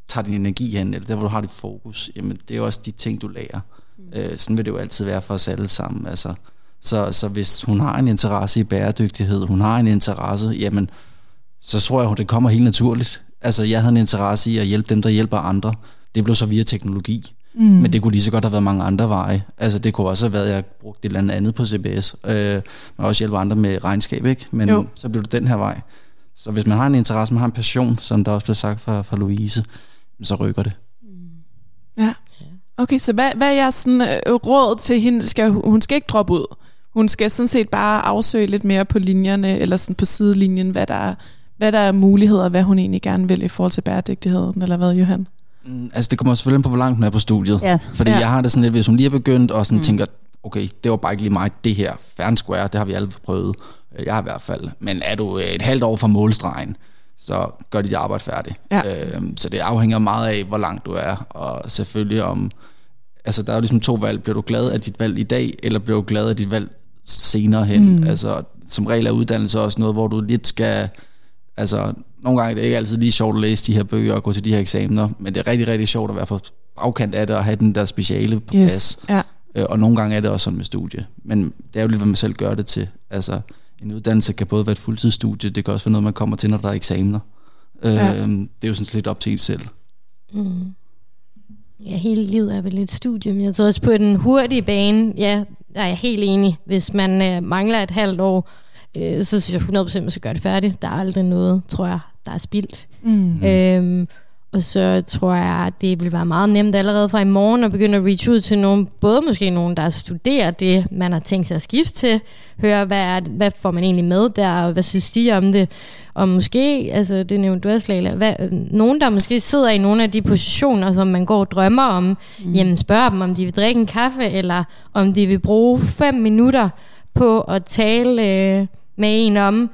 tager din energi hen, eller der hvor du har dit fokus, jamen det er også de ting, du lærer. Mm. Øh, sådan vil det jo altid være for os alle sammen. Altså, så, så hvis hun har en interesse i bæredygtighed, hun har en interesse, jamen så tror jeg, at det kommer helt naturligt. Altså jeg havde en interesse i at hjælpe dem, der hjælper andre. Det blev så via teknologi. Mm. Men det kunne lige så godt have været mange andre veje. Altså det kunne også have været, at jeg brugte et eller andet på CBS. Øh, men også hjælpe andre med regnskab, ikke? Men jo. så blev det den her vej. Så hvis man har en interesse, man har en passion, som der også blev sagt fra, fra Louise, så rykker det. Ja. Okay, så hvad, hvad er jeres sådan, øh, råd til hende? Skal, hun skal ikke droppe ud. Hun skal sådan set bare afsøge lidt mere på linjerne, eller sådan på sidelinjen, hvad der, er, hvad der er muligheder, hvad hun egentlig gerne vil i forhold til bæredygtigheden, eller hvad, Johan? Mm, altså det kommer selvfølgelig på, hvor langt hun er på studiet. Ja. Fordi ja. jeg har det sådan lidt, hvis hun lige er begyndt, og sådan mm. tænker, okay, det var bare ikke lige mig, det her, fair square, det har vi alle prøvet. Jeg har i hvert fald. Men er du et halvt år fra målstregen, så gør dit arbejde færdigt. Ja. Øhm, så det afhænger meget af, hvor langt du er, og selvfølgelig om, altså der er jo ligesom to valg. Bliver du glad af dit valg i dag, eller bliver du glad af dit valg senere hen? Mm. Altså som regel er uddannelse også noget, hvor du lidt skal, altså nogle gange er det ikke altid lige sjovt at læse de her bøger og gå til de her eksamener, men det er rigtig, rigtig sjovt at være på afkant af det og have den der speciale på yes. plads. Ja. Øh, og nogle gange er det også sådan med studie. Men det er jo lidt, hvad man selv gør det til. Altså, en uddannelse kan både være et fuldtidsstudie, det kan også være noget, man kommer til, når der er eksamener. Ja. Øhm, det er jo sådan lidt op til en selv. Mm. Ja, hele livet er vel et studie, men jeg tror også på den hurtige bane, ja, der er jeg helt enig. Hvis man øh, mangler et halvt år, øh, så synes jeg 100% man skal gøre det færdigt. Der er aldrig noget, tror jeg, der er spildt. Mm. Øhm, og så tror jeg, at det vil være meget nemt allerede fra i morgen at begynde at reach ud til nogen, både måske nogen, der studerer det, man har tænkt sig at skifte til, høre, hvad, er, hvad får man egentlig med der, og hvad synes de om det, og måske, altså det nævnte du også, Leila, hvad, nogen, der måske sidder i nogle af de positioner, som man går og drømmer om, mm. jamen spørger dem, om de vil drikke en kaffe, eller om de vil bruge fem minutter på at tale øh, med en om,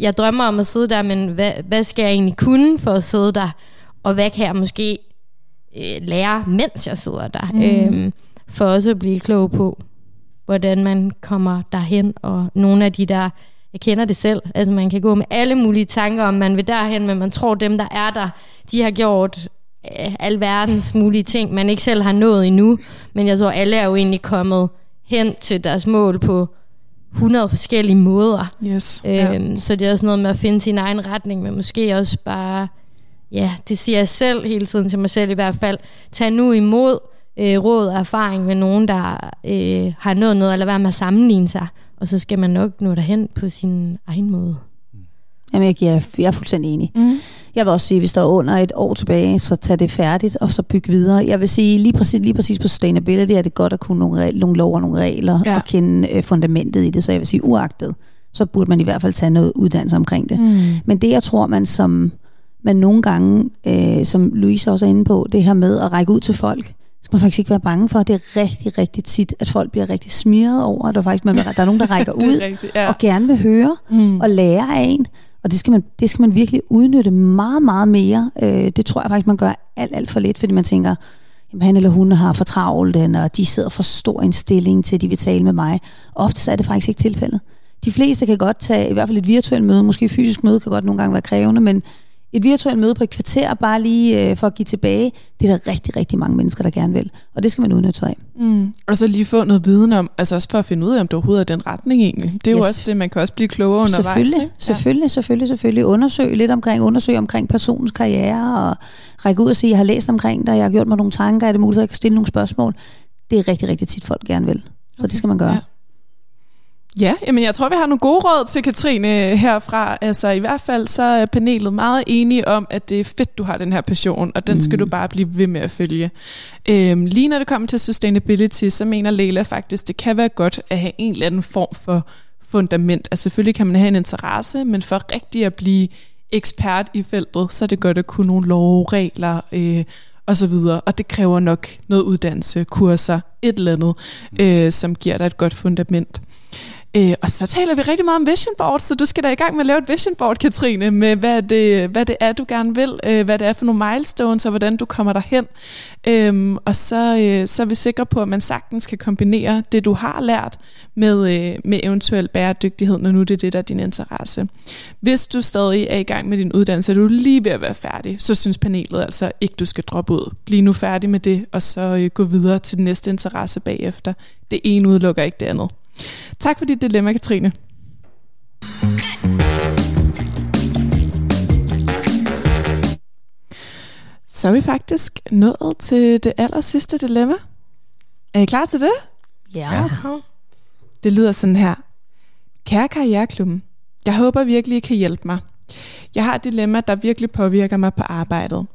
jeg drømmer om at sidde der, men hvad, hvad skal jeg egentlig kunne for at sidde der? Og hvad kan jeg måske øh, lære, mens jeg sidder der, mm. øhm, for også at blive klog på, hvordan man kommer derhen, og nogle af de der, jeg kender det selv, altså man kan gå med alle mulige tanker om, man vil derhen, men man tror, dem der er der, de har gjort øh, alverdens mulige ting, man ikke selv har nået endnu, men jeg tror, alle er jo egentlig kommet hen til deres mål på 100 forskellige måder. Yes, øhm, ja. Så det er også noget med at finde sin egen retning, men måske også bare ja, det siger jeg selv hele tiden til mig selv i hvert fald. Tag nu imod øh, råd og erfaring med nogen, der øh, har nået noget, eller være med at sammenligne sig. Og så skal man nok nå derhen på sin egen måde. Jamen, jeg, giver, jeg er fuldstændig enig. Mm. Jeg vil også sige, at hvis der er under et år tilbage, så tag det færdigt, og så byg videre. Jeg vil sige, lige præcis, lige præcis på sustainability er det godt at kunne nogle, regler, nogle lov og nogle regler, ja. og kende øh, fundamentet i det. Så jeg vil sige, uagtet, så burde man i hvert fald tage noget uddannelse omkring det. Mm. Men det, jeg tror, man som man nogle gange, øh, som Louise også er inde på, det her med at række ud til folk, skal man faktisk ikke være bange for. Det er rigtig, rigtig tit, at folk bliver rigtig smiret over, at der, faktisk, man, der er nogen, der rækker ud rigtigt, ja. og gerne vil høre mm. og lære af en. Og det skal, man, det skal man virkelig udnytte meget, meget mere. Øh, det tror jeg faktisk, man gør alt, alt for lidt, fordi man tænker, jamen, han eller hun har for travlt, og de sidder for stor en stilling til, at de vil tale med mig. Ofte er det faktisk ikke tilfældet. De fleste kan godt tage, i hvert fald et virtuelt møde, måske fysisk møde kan godt nogle gange være krævende, men et virtuelt møde på et kvarter, bare lige øh, for at give tilbage, det er der rigtig, rigtig mange mennesker, der gerne vil. Og det skal man udnytte sig af. Mm. Og så lige få noget viden om, altså også for at finde ud af, om det overhovedet er den retning egentlig. Det er yes. jo også det, man kan også blive klogere undervejs. Selvfølgelig, ikke? selvfølgelig, selvfølgelig, selvfølgelig. Undersøg lidt omkring, undersøg omkring personens karriere, og række ud og sige, jeg har læst omkring dig, jeg har gjort mig nogle tanker, er det muligt, at jeg kan stille nogle spørgsmål? Det er rigtig, rigtig tit, folk gerne vil. Så okay. det skal man gøre. Ja. Ja, jamen jeg tror, vi har nogle gode råd til Katrine herfra. Altså i hvert fald så er panelet meget enige om, at det er fedt, du har den her passion, og den mm. skal du bare blive ved med at følge. Øhm, lige når det kommer til sustainability, så mener Leila faktisk, det kan være godt at have en eller anden form for fundament. Altså selvfølgelig kan man have en interesse, men for rigtig at blive ekspert i feltet, så er det godt at kunne nogle lov, regler øh, og så videre. Og det kræver nok noget uddannelse, kurser, et eller andet, øh, som giver dig et godt fundament. Øh, og så taler vi rigtig meget om vision board, så du skal da i gang med at lave et vision board, Katrine, med hvad det, hvad det er, du gerne vil, øh, hvad det er for nogle milestones, og hvordan du kommer derhen. Øh, og så, øh, så er vi sikre på, at man sagtens kan kombinere det, du har lært, med, øh, med eventuel bæredygtighed, når nu det er det, der er din interesse. Hvis du stadig er i gang med din uddannelse, og du er lige ved at være færdig, så synes panelet altså ikke, du skal droppe ud. Bliv nu færdig med det, og så øh, gå videre til den næste interesse bagefter. Det ene udelukker ikke det andet. Tak for dit dilemma, Katrine. Så er vi faktisk nået til det aller sidste dilemma. Er I klar til det? Ja. ja. Det lyder sådan her. Kære Karriereklubben, jeg håber virkelig, I kan hjælpe mig. Jeg har et dilemma, der virkelig påvirker mig på arbejdet.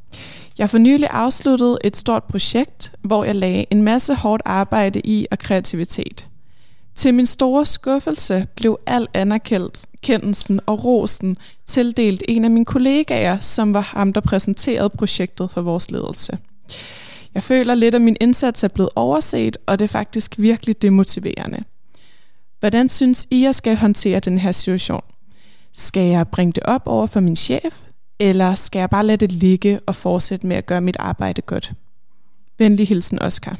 Jeg for nylig afsluttet et stort projekt, hvor jeg lagde en masse hårdt arbejde i og kreativitet. Til min store skuffelse blev al anerkendelsen og rosen tildelt en af mine kollegaer, som var ham, der præsenterede projektet for vores ledelse. Jeg føler lidt, at min indsats er blevet overset, og det er faktisk virkelig demotiverende. Hvordan synes I, jeg skal håndtere den her situation? Skal jeg bringe det op over for min chef, eller skal jeg bare lade det ligge og fortsætte med at gøre mit arbejde godt? Venlig hilsen, Oscar.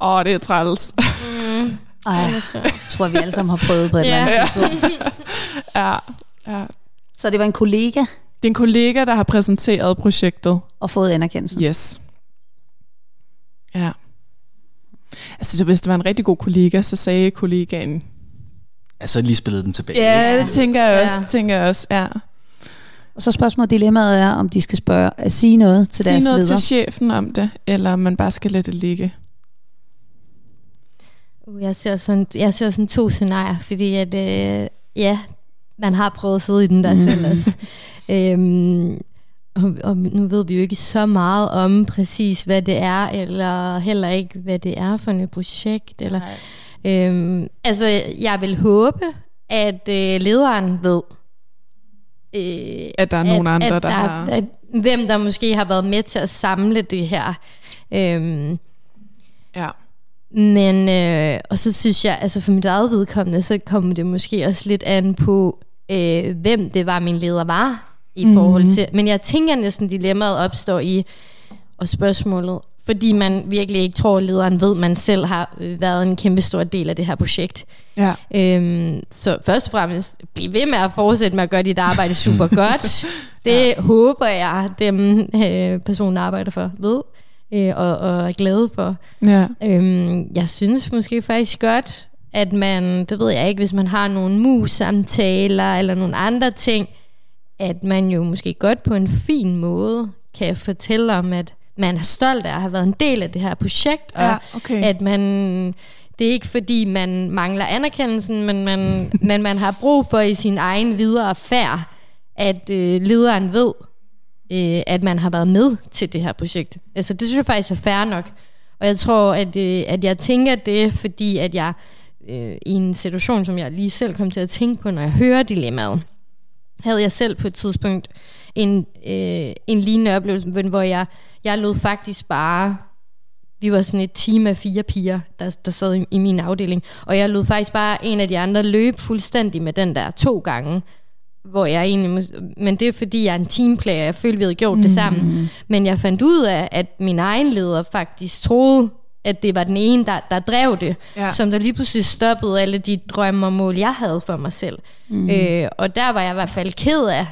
Åh, oh, det er træls. Mm. Ej, jeg tror, vi alle sammen har prøvet på et ja. eller andet tidspunkt. ja, ja. Så det var en kollega? Det er en kollega, der har præsenteret projektet. Og fået anerkendelse? Yes. Ja. Altså, så hvis det var en rigtig god kollega, så sagde kollegaen... Altså, lige spillede den tilbage. Ja, det tænker jeg også. Ja. Det tænker jeg også, ja. Og så spørgsmålet, dilemmaet er, om de skal spørge, at sige noget til sige deres noget leder. til chefen om det, eller om man bare skal lade det ligge. Uh, jeg ser sådan, jeg ser sådan to scenarier, fordi at, øh, ja, man har prøvet at sidde i den der mm. selv også. øhm, og, og nu ved vi jo ikke så meget om præcis, hvad det er, eller heller ikke, hvad det er for et projekt. Eller, øhm, altså, jeg vil håbe, at øh, lederen ved, øh, at der er nogen andre, at der, der har... At, hvem der måske har været med til at samle det her. Øhm. Men, øh, og så synes jeg, altså for mit eget vedkommende, så kommer det måske også lidt an på, øh, hvem det var, min leder var i mm. forhold til. Men jeg tænker næsten, dilemmaet opstår i og spørgsmålet, fordi man virkelig ikke tror, at lederen ved, at man selv har øh, været en kæmpe stor del af det her projekt. Ja. Øhm, så først og fremmest, bliv ved med at fortsætte med at gøre dit arbejde super godt. Det ja. håber jeg, dem øh, personen arbejder for, ved øh, og, og er glade for. Ja. Øhm, jeg synes måske faktisk godt, at man, det ved jeg ikke, hvis man har nogle mus-samtaler eller nogle andre ting, at man jo måske godt på en fin måde kan fortælle om, at man er stolt af at have været en del af det her projekt, og ja, okay. at man det er ikke fordi, man mangler anerkendelsen, men man, men man har brug for i sin egen videre færd, at øh, lederen ved, øh, at man har været med til det her projekt. Altså det synes jeg faktisk er fair nok. Og jeg tror, at, øh, at jeg tænker det, fordi at jeg øh, i en situation, som jeg lige selv kom til at tænke på, når jeg hører dilemmaet, havde jeg selv på et tidspunkt en, øh, en lignende oplevelse, hvor jeg, jeg lod faktisk bare vi var sådan et team af fire piger, der, der sad i, i min afdeling, og jeg lod faktisk bare en af de andre løbe fuldstændig med den der to gange, hvor jeg egentlig, men det er fordi jeg er en teamplayer, jeg følte vi havde gjort mm. det sammen, men jeg fandt ud af, at min egen leder faktisk troede, at det var den ene, der, der drev det, ja. som der lige pludselig stoppede alle de drømme og mål, jeg havde for mig selv. Mm. Øh, og der var jeg i hvert fald ked af,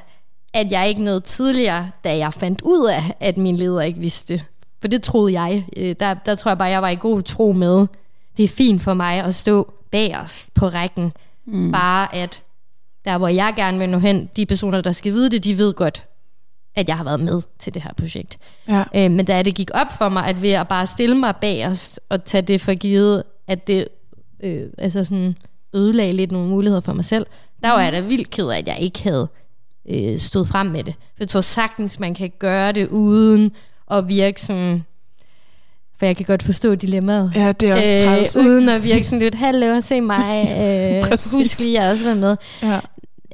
at jeg ikke nåede tidligere, da jeg fandt ud af, at min leder ikke vidste for det troede jeg. Øh, der, der tror jeg bare, jeg var i god tro med. Det er fint for mig at stå bag os på rækken. Mm. Bare at der, hvor jeg gerne vil nå hen, de personer, der skal vide det, de ved godt, at jeg har været med til det her projekt. Ja. Øh, men da det gik op for mig, at ved at bare stille mig bag os og tage det for givet, at det øh, altså sådan ødelagde lidt nogle muligheder for mig selv, der var jeg da vildt ked af, at jeg ikke havde øh, stået frem med det. For jeg tror sagtens, man kan gøre det uden at virke sådan... For jeg kan godt forstå dilemmaet. Ja, det er også øh, træls, Uden at virke sådan lidt, hallo, se mig, øh, husk lige, jeg også var med. Ja.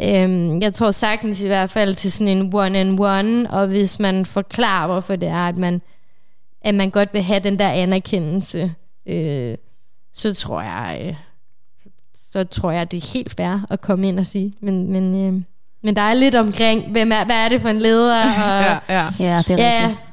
Øhm, jeg tror sagtens i hvert fald til sådan en one-on-one, og hvis man forklarer, hvorfor det er, at man, at man godt vil have den der anerkendelse, øh, så tror jeg, øh, så tror jeg, det er helt fair at komme ind og sige. Men, men, øh, men der er lidt omkring, hvem er, hvad er det for en leder? Og, ja, ja. ja, det er ja, rigtigt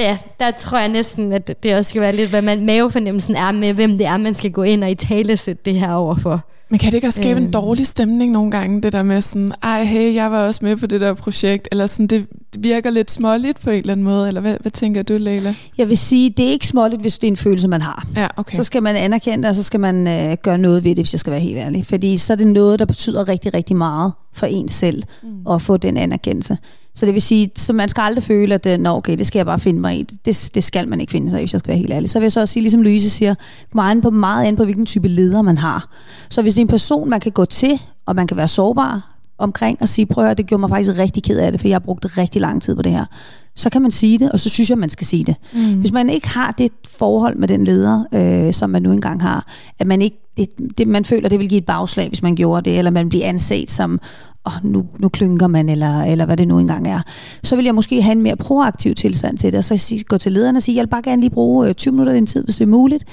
ja, der tror jeg næsten, at det også skal være lidt, hvad man mavefornemmelsen er med, hvem det er, man skal gå ind og i tale sætte det her overfor. Men kan det ikke også skabe øhm. en dårlig stemning nogle gange, det der med sådan, ej hey, jeg var også med på det der projekt, eller sådan, det virker lidt småligt på en eller anden måde, eller hvad, hvad tænker du, Leila? Jeg vil sige, det er ikke småligt, hvis det er en følelse, man har. Ja, okay. Så skal man anerkende det, og så skal man øh, gøre noget ved det, hvis jeg skal være helt ærlig. Fordi så er det noget, der betyder rigtig, rigtig meget for en selv, mm. at få den anerkendelse. Så det vil sige, så man skal aldrig føle, at øh, Nå, okay, det skal jeg bare finde mig i. Det, det skal man ikke finde sig i, hvis jeg skal være helt ærlig. Så vil jeg så også sige, ligesom Louise siger, meget på meget an på, hvilken type leder man har. Så hvis det er en person, man kan gå til, og man kan være sårbar omkring og sige, prøv at det gjorde mig faktisk rigtig ked af det, for jeg har brugt rigtig lang tid på det her. Så kan man sige det, og så synes jeg, man skal sige det. Mm. Hvis man ikke har det forhold med den leder, øh, som man nu engang har, at man ikke det, det, man føler, det vil give et bagslag, hvis man gjorde det, eller man bliver anset som, oh, nu, nu klynker man, eller, eller hvad det nu engang er, så vil jeg måske have en mere proaktiv tilstand til det, og så sige, gå til lederen og sige, jeg vil bare gerne lige bruge 20 øh, minutter af din tid, hvis det er muligt.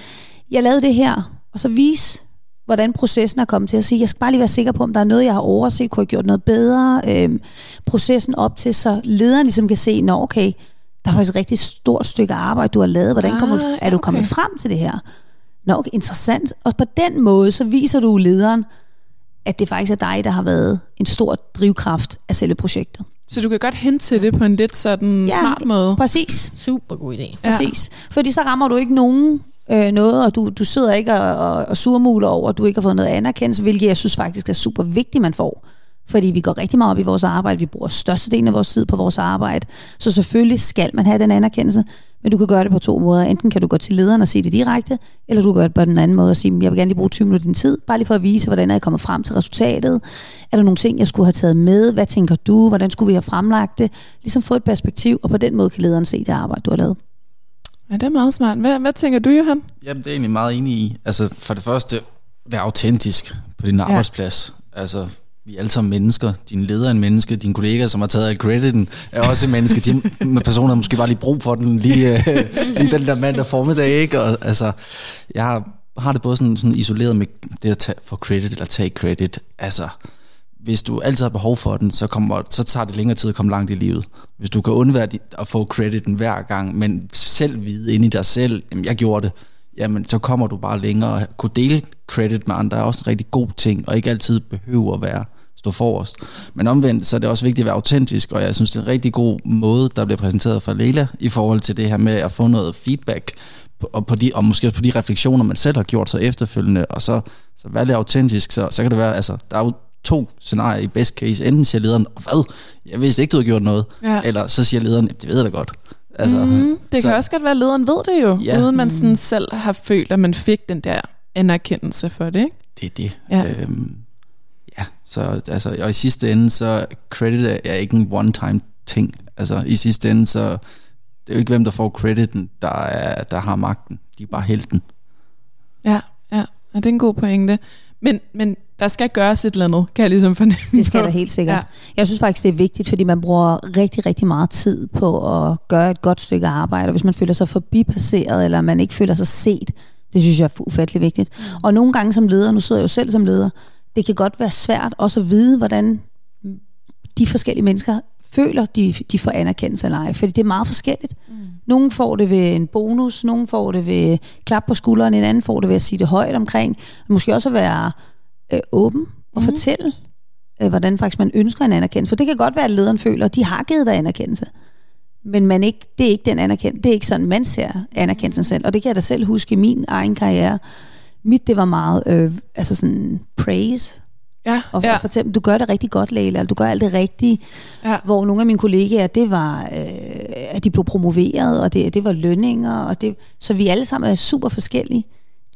Jeg lavede det her, og så vise, hvordan processen er kommet til at sige, jeg skal bare lige være sikker på, om der er noget, jeg har overset, kunne jeg gjort noget bedre, øhm, processen op til, så lederen ligesom kan se, nå okay, der er faktisk et rigtig stort stykke arbejde, du har lavet, hvordan kommer, ah, er du kommet frem til det her? Nå, okay, interessant. Og på den måde, så viser du lederen, at det faktisk er dig, der har været en stor drivkraft af selve projektet. Så du kan godt hente til det på en lidt sådan ja, smart måde. præcis. Super god idé. Præcis. Ja. Fordi så rammer du ikke nogen øh, noget, og du, du sidder ikke og, og, og surmuler over, at du ikke har fået noget anerkendelse, hvilket jeg synes faktisk er super vigtigt, man får. Fordi vi går rigtig meget op i vores arbejde, vi bruger størstedelen af vores tid på vores arbejde, så selvfølgelig skal man have den anerkendelse, men du kan gøre det på to måder. Enten kan du gå til lederen og sige det direkte, eller du kan gøre det på den anden måde og sige, jeg vil gerne lige bruge 20 minutter din tid, bare lige for at vise, hvordan er jeg kommet frem til resultatet. Er der nogle ting, jeg skulle have taget med? Hvad tænker du? Hvordan skulle vi have fremlagt det? Ligesom få et perspektiv, og på den måde kan lederen se det arbejde, du har lavet. Ja, det er meget smart. Hvad, hvad tænker du, Johan? Jamen, det er egentlig meget enig i. Altså, for det første, vær autentisk på din arbejdsplads. Ja. Altså, vi er alle sammen mennesker. Din leder er en menneske, din kollega, som har taget crediten, er også en menneske. De med personer, der måske bare lige brug for den, lige, øh, lige den der mandag formiddag, ikke? Og, altså, jeg har, har det både sådan, sådan isoleret med det at tage, få credit eller tage credit. Altså, hvis du altid har behov for den, så, kommer, så tager det længere tid at komme langt i livet. Hvis du kan undvære at få crediten hver gang, men selv vide ind i dig selv, jamen jeg gjorde det, jamen så kommer du bare længere. At kunne dele credit med andre er også en rigtig god ting, og ikke altid behøver at være stå forrest. Men omvendt, så er det også vigtigt at være autentisk, og jeg synes, det er en rigtig god måde, der bliver præsenteret fra Leila, i forhold til det her med at få noget feedback, og, på de, og måske på de refleksioner, man selv har gjort sig efterfølgende, og så, så være lidt autentisk, så, så kan det være, altså, der er jo to scenarier i best case. Enten siger lederen, hvad? Jeg vidste ikke, du har gjort noget. Ja. Eller så siger lederen, det ved jeg da godt. Altså, mm, det så, kan også godt være, at lederen ved det jo, ja. uden man sådan selv har følt, at man fik den der anerkendelse for det, ikke? Det er det. Ja. Øhm, ja, så altså, og i sidste ende, så credit er ikke en one-time ting. Altså i sidste ende, så det er jo ikke hvem, der får crediten, der, er, der har magten. De er bare helten. Ja, ja. Og det er en god pointe. Men, men der skal gøres et eller andet, kan jeg ligesom fornemme. Det skal der helt sikkert. Ja. Jeg synes faktisk, det er vigtigt, fordi man bruger rigtig, rigtig meget tid på at gøre et godt stykke arbejde. Og hvis man føler sig forbipasseret, eller man ikke føler sig set, det synes jeg er ufattelig vigtigt. Mm. Og nogle gange som leder, nu sidder jeg jo selv som leder, det kan godt være svært også at vide, hvordan de forskellige mennesker føler, de, de får anerkendelse eller ej. Fordi det er meget forskelligt. Mm. Nogle får det ved en bonus, nogle får det ved klap på skulderen, en anden får det ved at sige det højt omkring. Måske også at være øh, åben og mm. fortælle, øh, hvordan faktisk man ønsker en anerkendelse. For det kan godt være, at lederen føler, at de har givet dig anerkendelse. Men man ikke, det er ikke den anerkendelse. Det er ikke sådan, man ser anerkendelsen selv. Og det kan jeg da selv huske i min egen karriere. Mit, det var meget øh, altså sådan praise. Ja, Og ja. ja. fortælle, du gør det rigtig godt, Leila, du gør alt det rigtige. Ja. Hvor nogle af mine kollegaer, det var, øh, at de blev promoveret, og det, det var lønninger. Og det, så vi alle sammen er super forskellige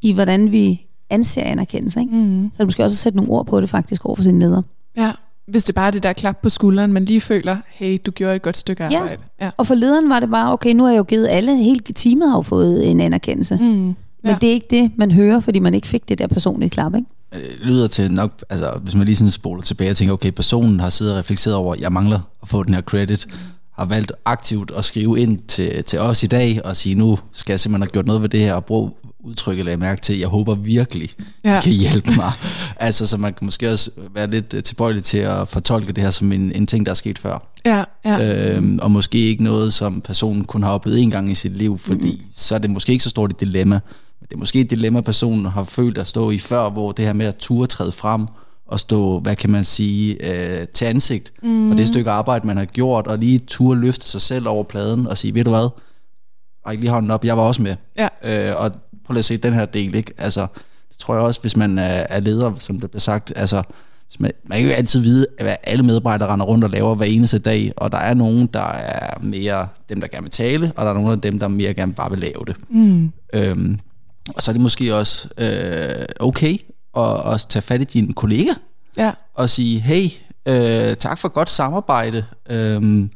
i, hvordan vi anser anerkendelse. Ikke? Mm. Så er det måske også sætte nogle ord på det faktisk over for sine ledere. ja. Hvis det bare er det der klap på skulderen, man lige føler, hey, du gjorde et godt stykke Ja. arbejde. Ja. Og for lederen var det bare, okay, nu har jeg jo givet alle, hele teamet har jo fået en anerkendelse. Mm. Mm. Men Ja. det er ikke det, man hører, fordi man ikke fik det der personlige klap, ikke? Øh, lyder til nok, altså hvis man lige sådan spoler tilbage og tænker, okay, personen har siddet og reflekteret over, jeg mangler at få den her credit, har valgt aktivt at skrive ind til, til os i dag og sige, nu skal jeg simpelthen have gjort noget ved det her og bruge udtrykket, lagde jeg mærke til, jeg håber virkelig, Ja. ja. kan hjælpe mig. altså, så man kan måske også være lidt øh, tilbøjelig til at fortolke det her som en, en ting, der er sket før. Ja, ja. Øhm, og måske ikke noget, som personen kun har oplevet en gang i sit liv, fordi mm. så er det måske ikke så stort et dilemma. Men det er måske et dilemma, personen har følt at stå i før, hvor det her med at ture træde frem og stå, hvad kan man sige, øh, til ansigt mm. for det stykke arbejde, man har gjort, og lige ture løfte sig selv over pladen og sige, ved du hvad, ræk lige hånden op, jeg var også med. Ja. Øh, og prøv lige at se den her del, ikke? Altså, det tror jeg også, hvis man er, er leder, som det bliver sagt, altså, hvis man, man kan jo ikke altid vide, hvad alle medarbejdere render rundt og laver hver eneste dag, og der er nogen, der er mere dem, der gerne vil tale, og der er nogle af dem, der mere gerne bare vil lave det. Mm. Øhm, og så er det måske også øh, okay at, at tage fat i dine kolleger Ja. og sige, hey, øh, tak for godt samarbejde. Øh,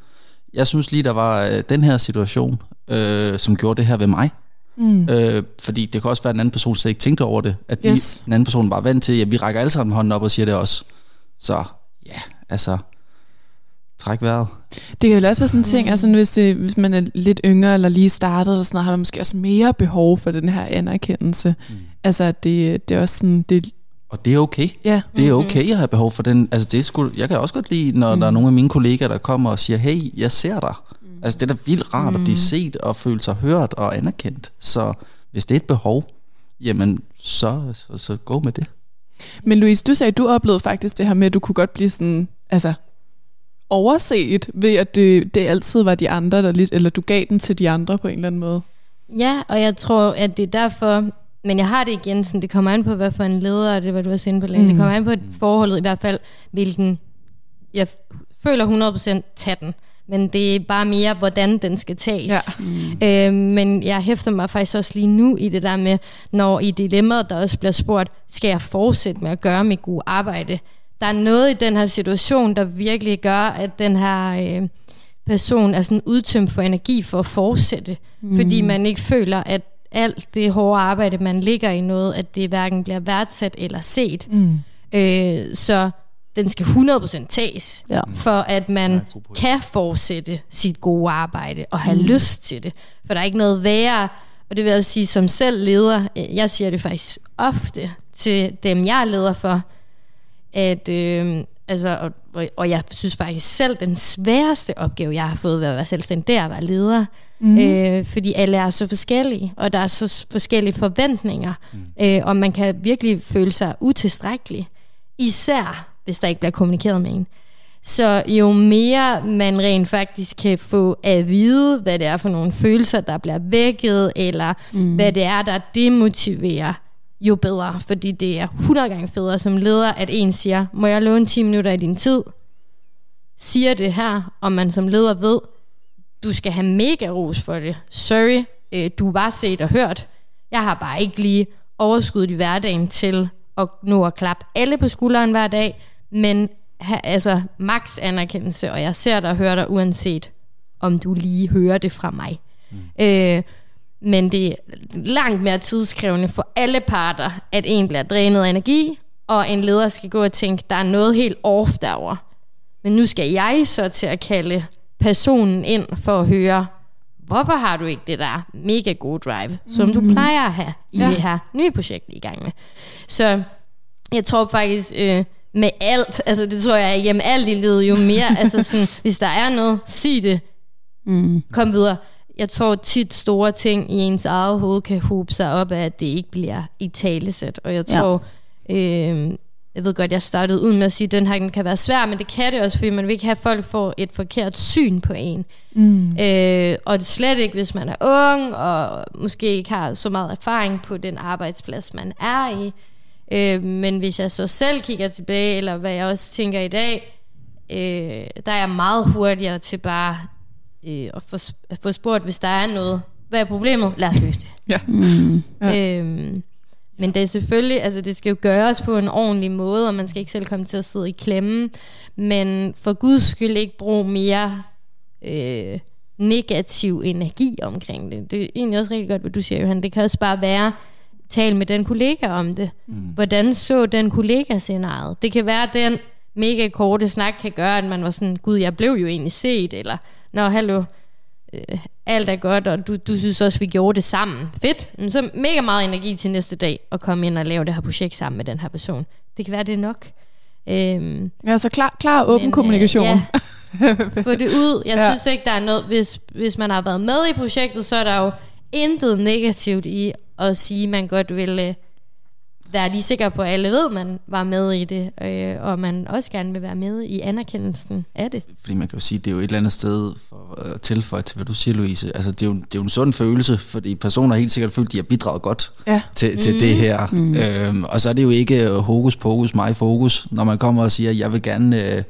jeg synes lige, der var øh, den her situation, øh, som gjorde det her ved mig. Mm. Øh, fordi det kan også være, at den anden person slet ikke tænkte over det. At de, Yes. den anden person var vant til, at vi rækker alle sammen hånden op og siger det også. Så ja, altså, træk vejret. Det kan jo også være sådan en ting, altså hvis, det, hvis man er lidt yngre eller lige startet, eller sådan noget, har man måske også mere behov for den her anerkendelse. Mm. Altså det, det er også sådan, det, Og det er okay. ja, Det er okay at have behov for den. Altså det er sgu, jeg kan også godt lide, når mm. der er nogle af mine kollegaer, der kommer og siger, hey, jeg ser dig. Mm. Altså det er da vildt rart mm. at blive set og føle sig hørt og anerkendt. Så hvis det er et behov, jamen så, så, så gå med det. Men Louise, du sagde, at du oplevede faktisk det her med, at du kunne godt blive sådan, altså overset ved, at det, det altid var de andre, der lidt, eller du gav den til de andre på en eller anden måde. Ja, og jeg tror, at det er derfor, men jeg har det igen, sådan, det kommer an på, hvad for en leder, og det var du også inde på. Mm. det kommer an på et forholdet, i hvert fald, hvilken, jeg føler 100% tage den, men det er bare mere, hvordan den skal tages. Ja. Øh, men jeg hæfter mig faktisk også lige nu i det der med, når i dilemmaet, der også bliver spurgt, skal jeg fortsætte med at gøre mit gode arbejde? Der er noget i den her situation, der virkelig gør, at den her øh, person er sådan udtømt for energi for at fortsætte. Mm. Fordi man ikke føler, at alt det hårde arbejde, man ligger i noget, at det hverken bliver værdsat eller set. Mm. Øh, så den skal 100% tages, Ja. for at man kan fortsætte sit gode arbejde og have mm. lyst til det. For der er ikke noget værre, og det vil jeg sige som selv leder, jeg siger det faktisk ofte til dem, jeg er leder for, at øh, altså, og, og- og jeg synes faktisk selv, den sværeste opgave, jeg har fået ved at være selvstændig, det er at være leder. Mm. Øh, fordi alle er så forskellige, og der er så forskellige forventninger, mm. øh, og man kan virkelig føle sig utilstrækkelig. Især, hvis der ikke bliver kommunikeret med en. Så jo mere man rent faktisk kan få at vide, hvad det er for nogle følelser, der bliver vækket, eller mm. hvad det er, der demotiverer, jo bedre. Fordi det er 100 gange federe som leder, at en siger, må jeg låne 10 minutter af din tid? Siger det her, og man som leder ved, du skal have mega ros for det. Sorry, øh, du var set og hørt. Jeg har bare ikke lige overskuddet i hverdagen til at nå at klappe alle på skulderen hver dag, men ha, altså max anerkendelse, og jeg ser dig og hører dig uanset, om du lige hører det fra mig. Mm. Øh, men det er langt mere tidskrævende for alle parter, at en bliver drænet af energi, og en leder skal gå og tænke, der er noget helt off derovre. Men nu skal jeg så til at kalde personen ind for at høre, hvorfor har du ikke det der mega gode drive, som du mhm. plejer at have i ja. det her nye projekt, i gang med. Så jeg tror faktisk, øh, med alt, altså det tror jeg, hjemme alt i livet, jo mere, altså sådan, hvis der er noget, sig det, mm. kom videre. Jeg tror tit store ting i ens eget hoved kan hobe sig op af, at det ikke bliver i talesæt, og jeg tror, ja. øh, jeg ved godt, jeg startede ud med at sige, at den her kan være svær, men det kan det også, fordi man vil ikke have, at folk får et forkert syn på en. Mm. Øh, og det slet ikke, hvis man er ung, og måske ikke har så meget erfaring på den arbejdsplads, man er i. Øh, men hvis jeg så selv kigger tilbage, eller hvad jeg også tænker i dag, øh, der er jeg meget hurtigere til bare øh, at, få, at få spurgt, hvis der er noget. Hvad er problemet? Lad os løse det. Ja. Mm. ja. Øh, men det er selvfølgelig, altså det skal jo gøres på en ordentlig måde, og man skal ikke selv komme til at sidde i klemme. Men for guds skyld ikke bruge mere øh, negativ energi omkring det. Det er egentlig også rigtig godt, hvad du siger, Johan. Det kan også bare være, tal med den kollega om det. Mm. Hvordan så den kollega scenariet? Det kan være, at den mega korte snak kan gøre, at man var sådan, gud, jeg blev jo egentlig set, eller, nå, hallo, øh, alt er godt, og du, du synes også, vi gjorde det sammen. Fedt. Så mega meget energi til næste dag, at komme ind og lave det her projekt sammen med den her person. Det kan være, det er nok. Øhm, ja, så klar, klar åben men, øh, kommunikation. Øh, ja, få det ud. Jeg ja. synes ikke, der er noget, hvis, hvis man har været med i projektet, så er der jo intet negativt i at sige, at man godt vil øh, være lige sikker på, at alle ved, at man var med i det, øh, og man også gerne vil være med i anerkendelsen af det. Fordi man kan jo sige, at det er jo et eller andet sted for at tilføje til, hvad du siger, Louise. Altså, det, er jo, det er jo en sund følelse, fordi personer har helt sikkert følt, at de har bidraget godt ja. til, til mm. det her. Mm. Øhm, og så er det jo ikke hokus pokus, mig fokus, når man kommer og siger, at jeg vil gerne... Øh,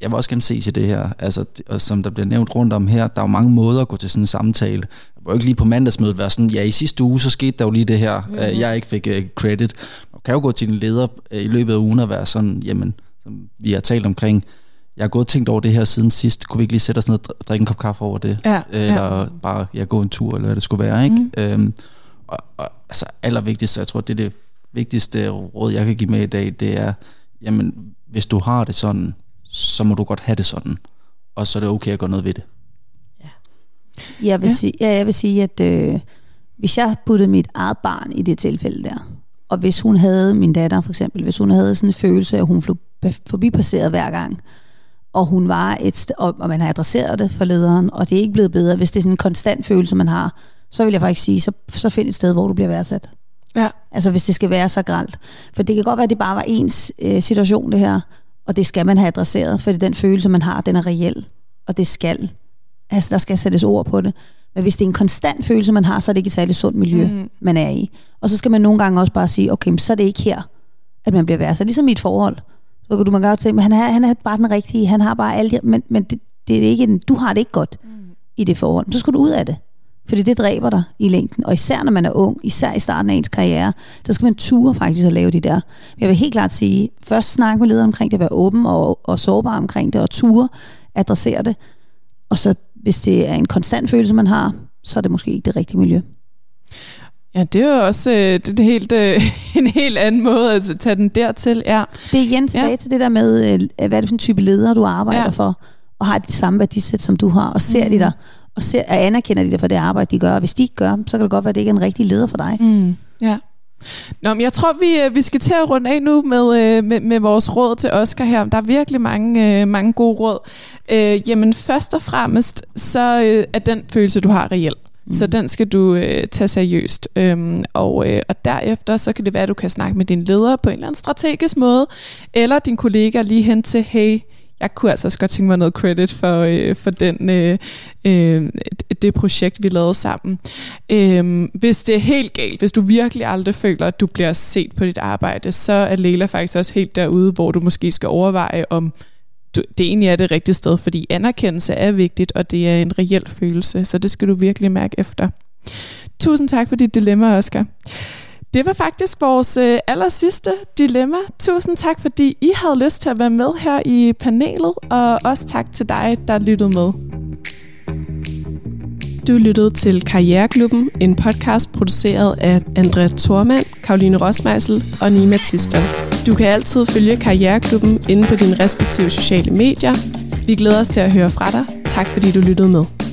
jeg vil også gerne se til det her. Altså, og som der bliver nævnt rundt om her, der er jo mange måder at gå til sådan en samtale. Må ikke lige på mandagsmødet være sådan, ja, i sidste uge, så skete der jo lige det her, mm-hmm. jeg ikke fik uh, credit. Man kan jo gå til en leder uh, i løbet af ugen og være sådan, jamen, som vi har talt omkring, jeg har gået og tænkt over det her siden sidst. Kunne vi ikke lige sætte os ned og drikke en kop kaffe over det? Ja, eller ja. bare ja, gå en tur, eller hvad det skulle være. Ikke? Mm. Øhm, og, og altså allervigtigst, jeg tror, det er det vigtigste råd, jeg kan give med i dag, det er, jamen, hvis du har det sådan, så må du godt have det sådan. Og så er det okay at gøre noget ved det. Jeg vil, ja. Sige, ja, jeg vil sige, at øh, hvis jeg puttede mit eget barn i det tilfælde der, og hvis hun havde, min datter for eksempel, hvis hun havde sådan en følelse af, at hun blev forbipasseret hver gang, og hun var et sted, og man har adresseret det for lederen, og det er ikke blevet bedre, hvis det er sådan en konstant følelse, man har, så vil jeg faktisk sige, så, så find et sted, hvor du bliver værdsat. Ja. Altså hvis det skal være så gralt. For det kan godt være, at det bare var ens øh, situation, det her, og det skal man have adresseret, for den følelse, man har, den er reel, og det skal. Altså, der skal sættes ord på det. Men hvis det er en konstant følelse, man har, så er det ikke et særligt sundt miljø, mm. man er i. Og så skal man nogle gange også bare sige, okay, så er det ikke her, at man bliver værd. Så ligesom i et forhold, så kan du man godt tænke, men han er, han er bare den rigtige, han har bare de, men, men det, det er ikke, du har det ikke godt mm. i det forhold. Så skal du ud af det. Fordi det dræber dig i længden. Og især når man er ung, især i starten af ens karriere, så skal man ture faktisk at lave de der. Jeg vil helt klart sige, først snakke med lederen omkring det, være åben og, og sårbar omkring det, og ture, adressere det. Og så hvis det er en konstant følelse, man har, så er det måske ikke det rigtige miljø. Ja, det er jo også øh, det er helt, øh, en helt anden måde at tage den dertil. Ja. Det er igen tilbage ja. til det der med, øh, hvad er det for en type leder, du arbejder ja. for, og har de samme værdisæt, som du har, og ser mm. de dig og, ser, og anerkender de det for det arbejde, de gør. Og hvis de ikke gør, så kan det godt være, at det ikke er en rigtig leder for dig. Mm. Ja. Nå, men jeg tror, vi, øh, vi skal til at runde af nu med, øh, med, med vores råd til Oscar her. Der er virkelig mange, øh, mange gode råd. Øh, jamen, først og fremmest, så er den følelse, du har reelt. Mm. Så den skal du øh, tage seriøst. Øhm, og, øh, og derefter, så kan det være, at du kan snakke med din leder på en eller anden strategisk måde, eller din kollega lige hen til, hey, jeg kunne altså også godt tænke mig noget credit for, øh, for den, øh, øh, det projekt, vi lavede sammen. Øh, hvis det er helt galt, hvis du virkelig aldrig føler, at du bliver set på dit arbejde, så er Lela faktisk også helt derude, hvor du måske skal overveje, om du, det egentlig er det rigtige sted, fordi anerkendelse er vigtigt, og det er en reel følelse, så det skal du virkelig mærke efter. Tusind tak for dit dilemma, Oscar. Det var faktisk vores øh, aller sidste dilemma. Tusind tak, fordi I havde lyst til at være med her i panelet, og også tak til dig, der lyttede med. Du lyttede til Karriereklubben, en podcast produceret af Andrea Thormand, Karoline Rosmeisel og Nima Tister. Du kan altid følge Karriereklubben inde på dine respektive sociale medier. Vi glæder os til at høre fra dig. Tak fordi du lyttede med.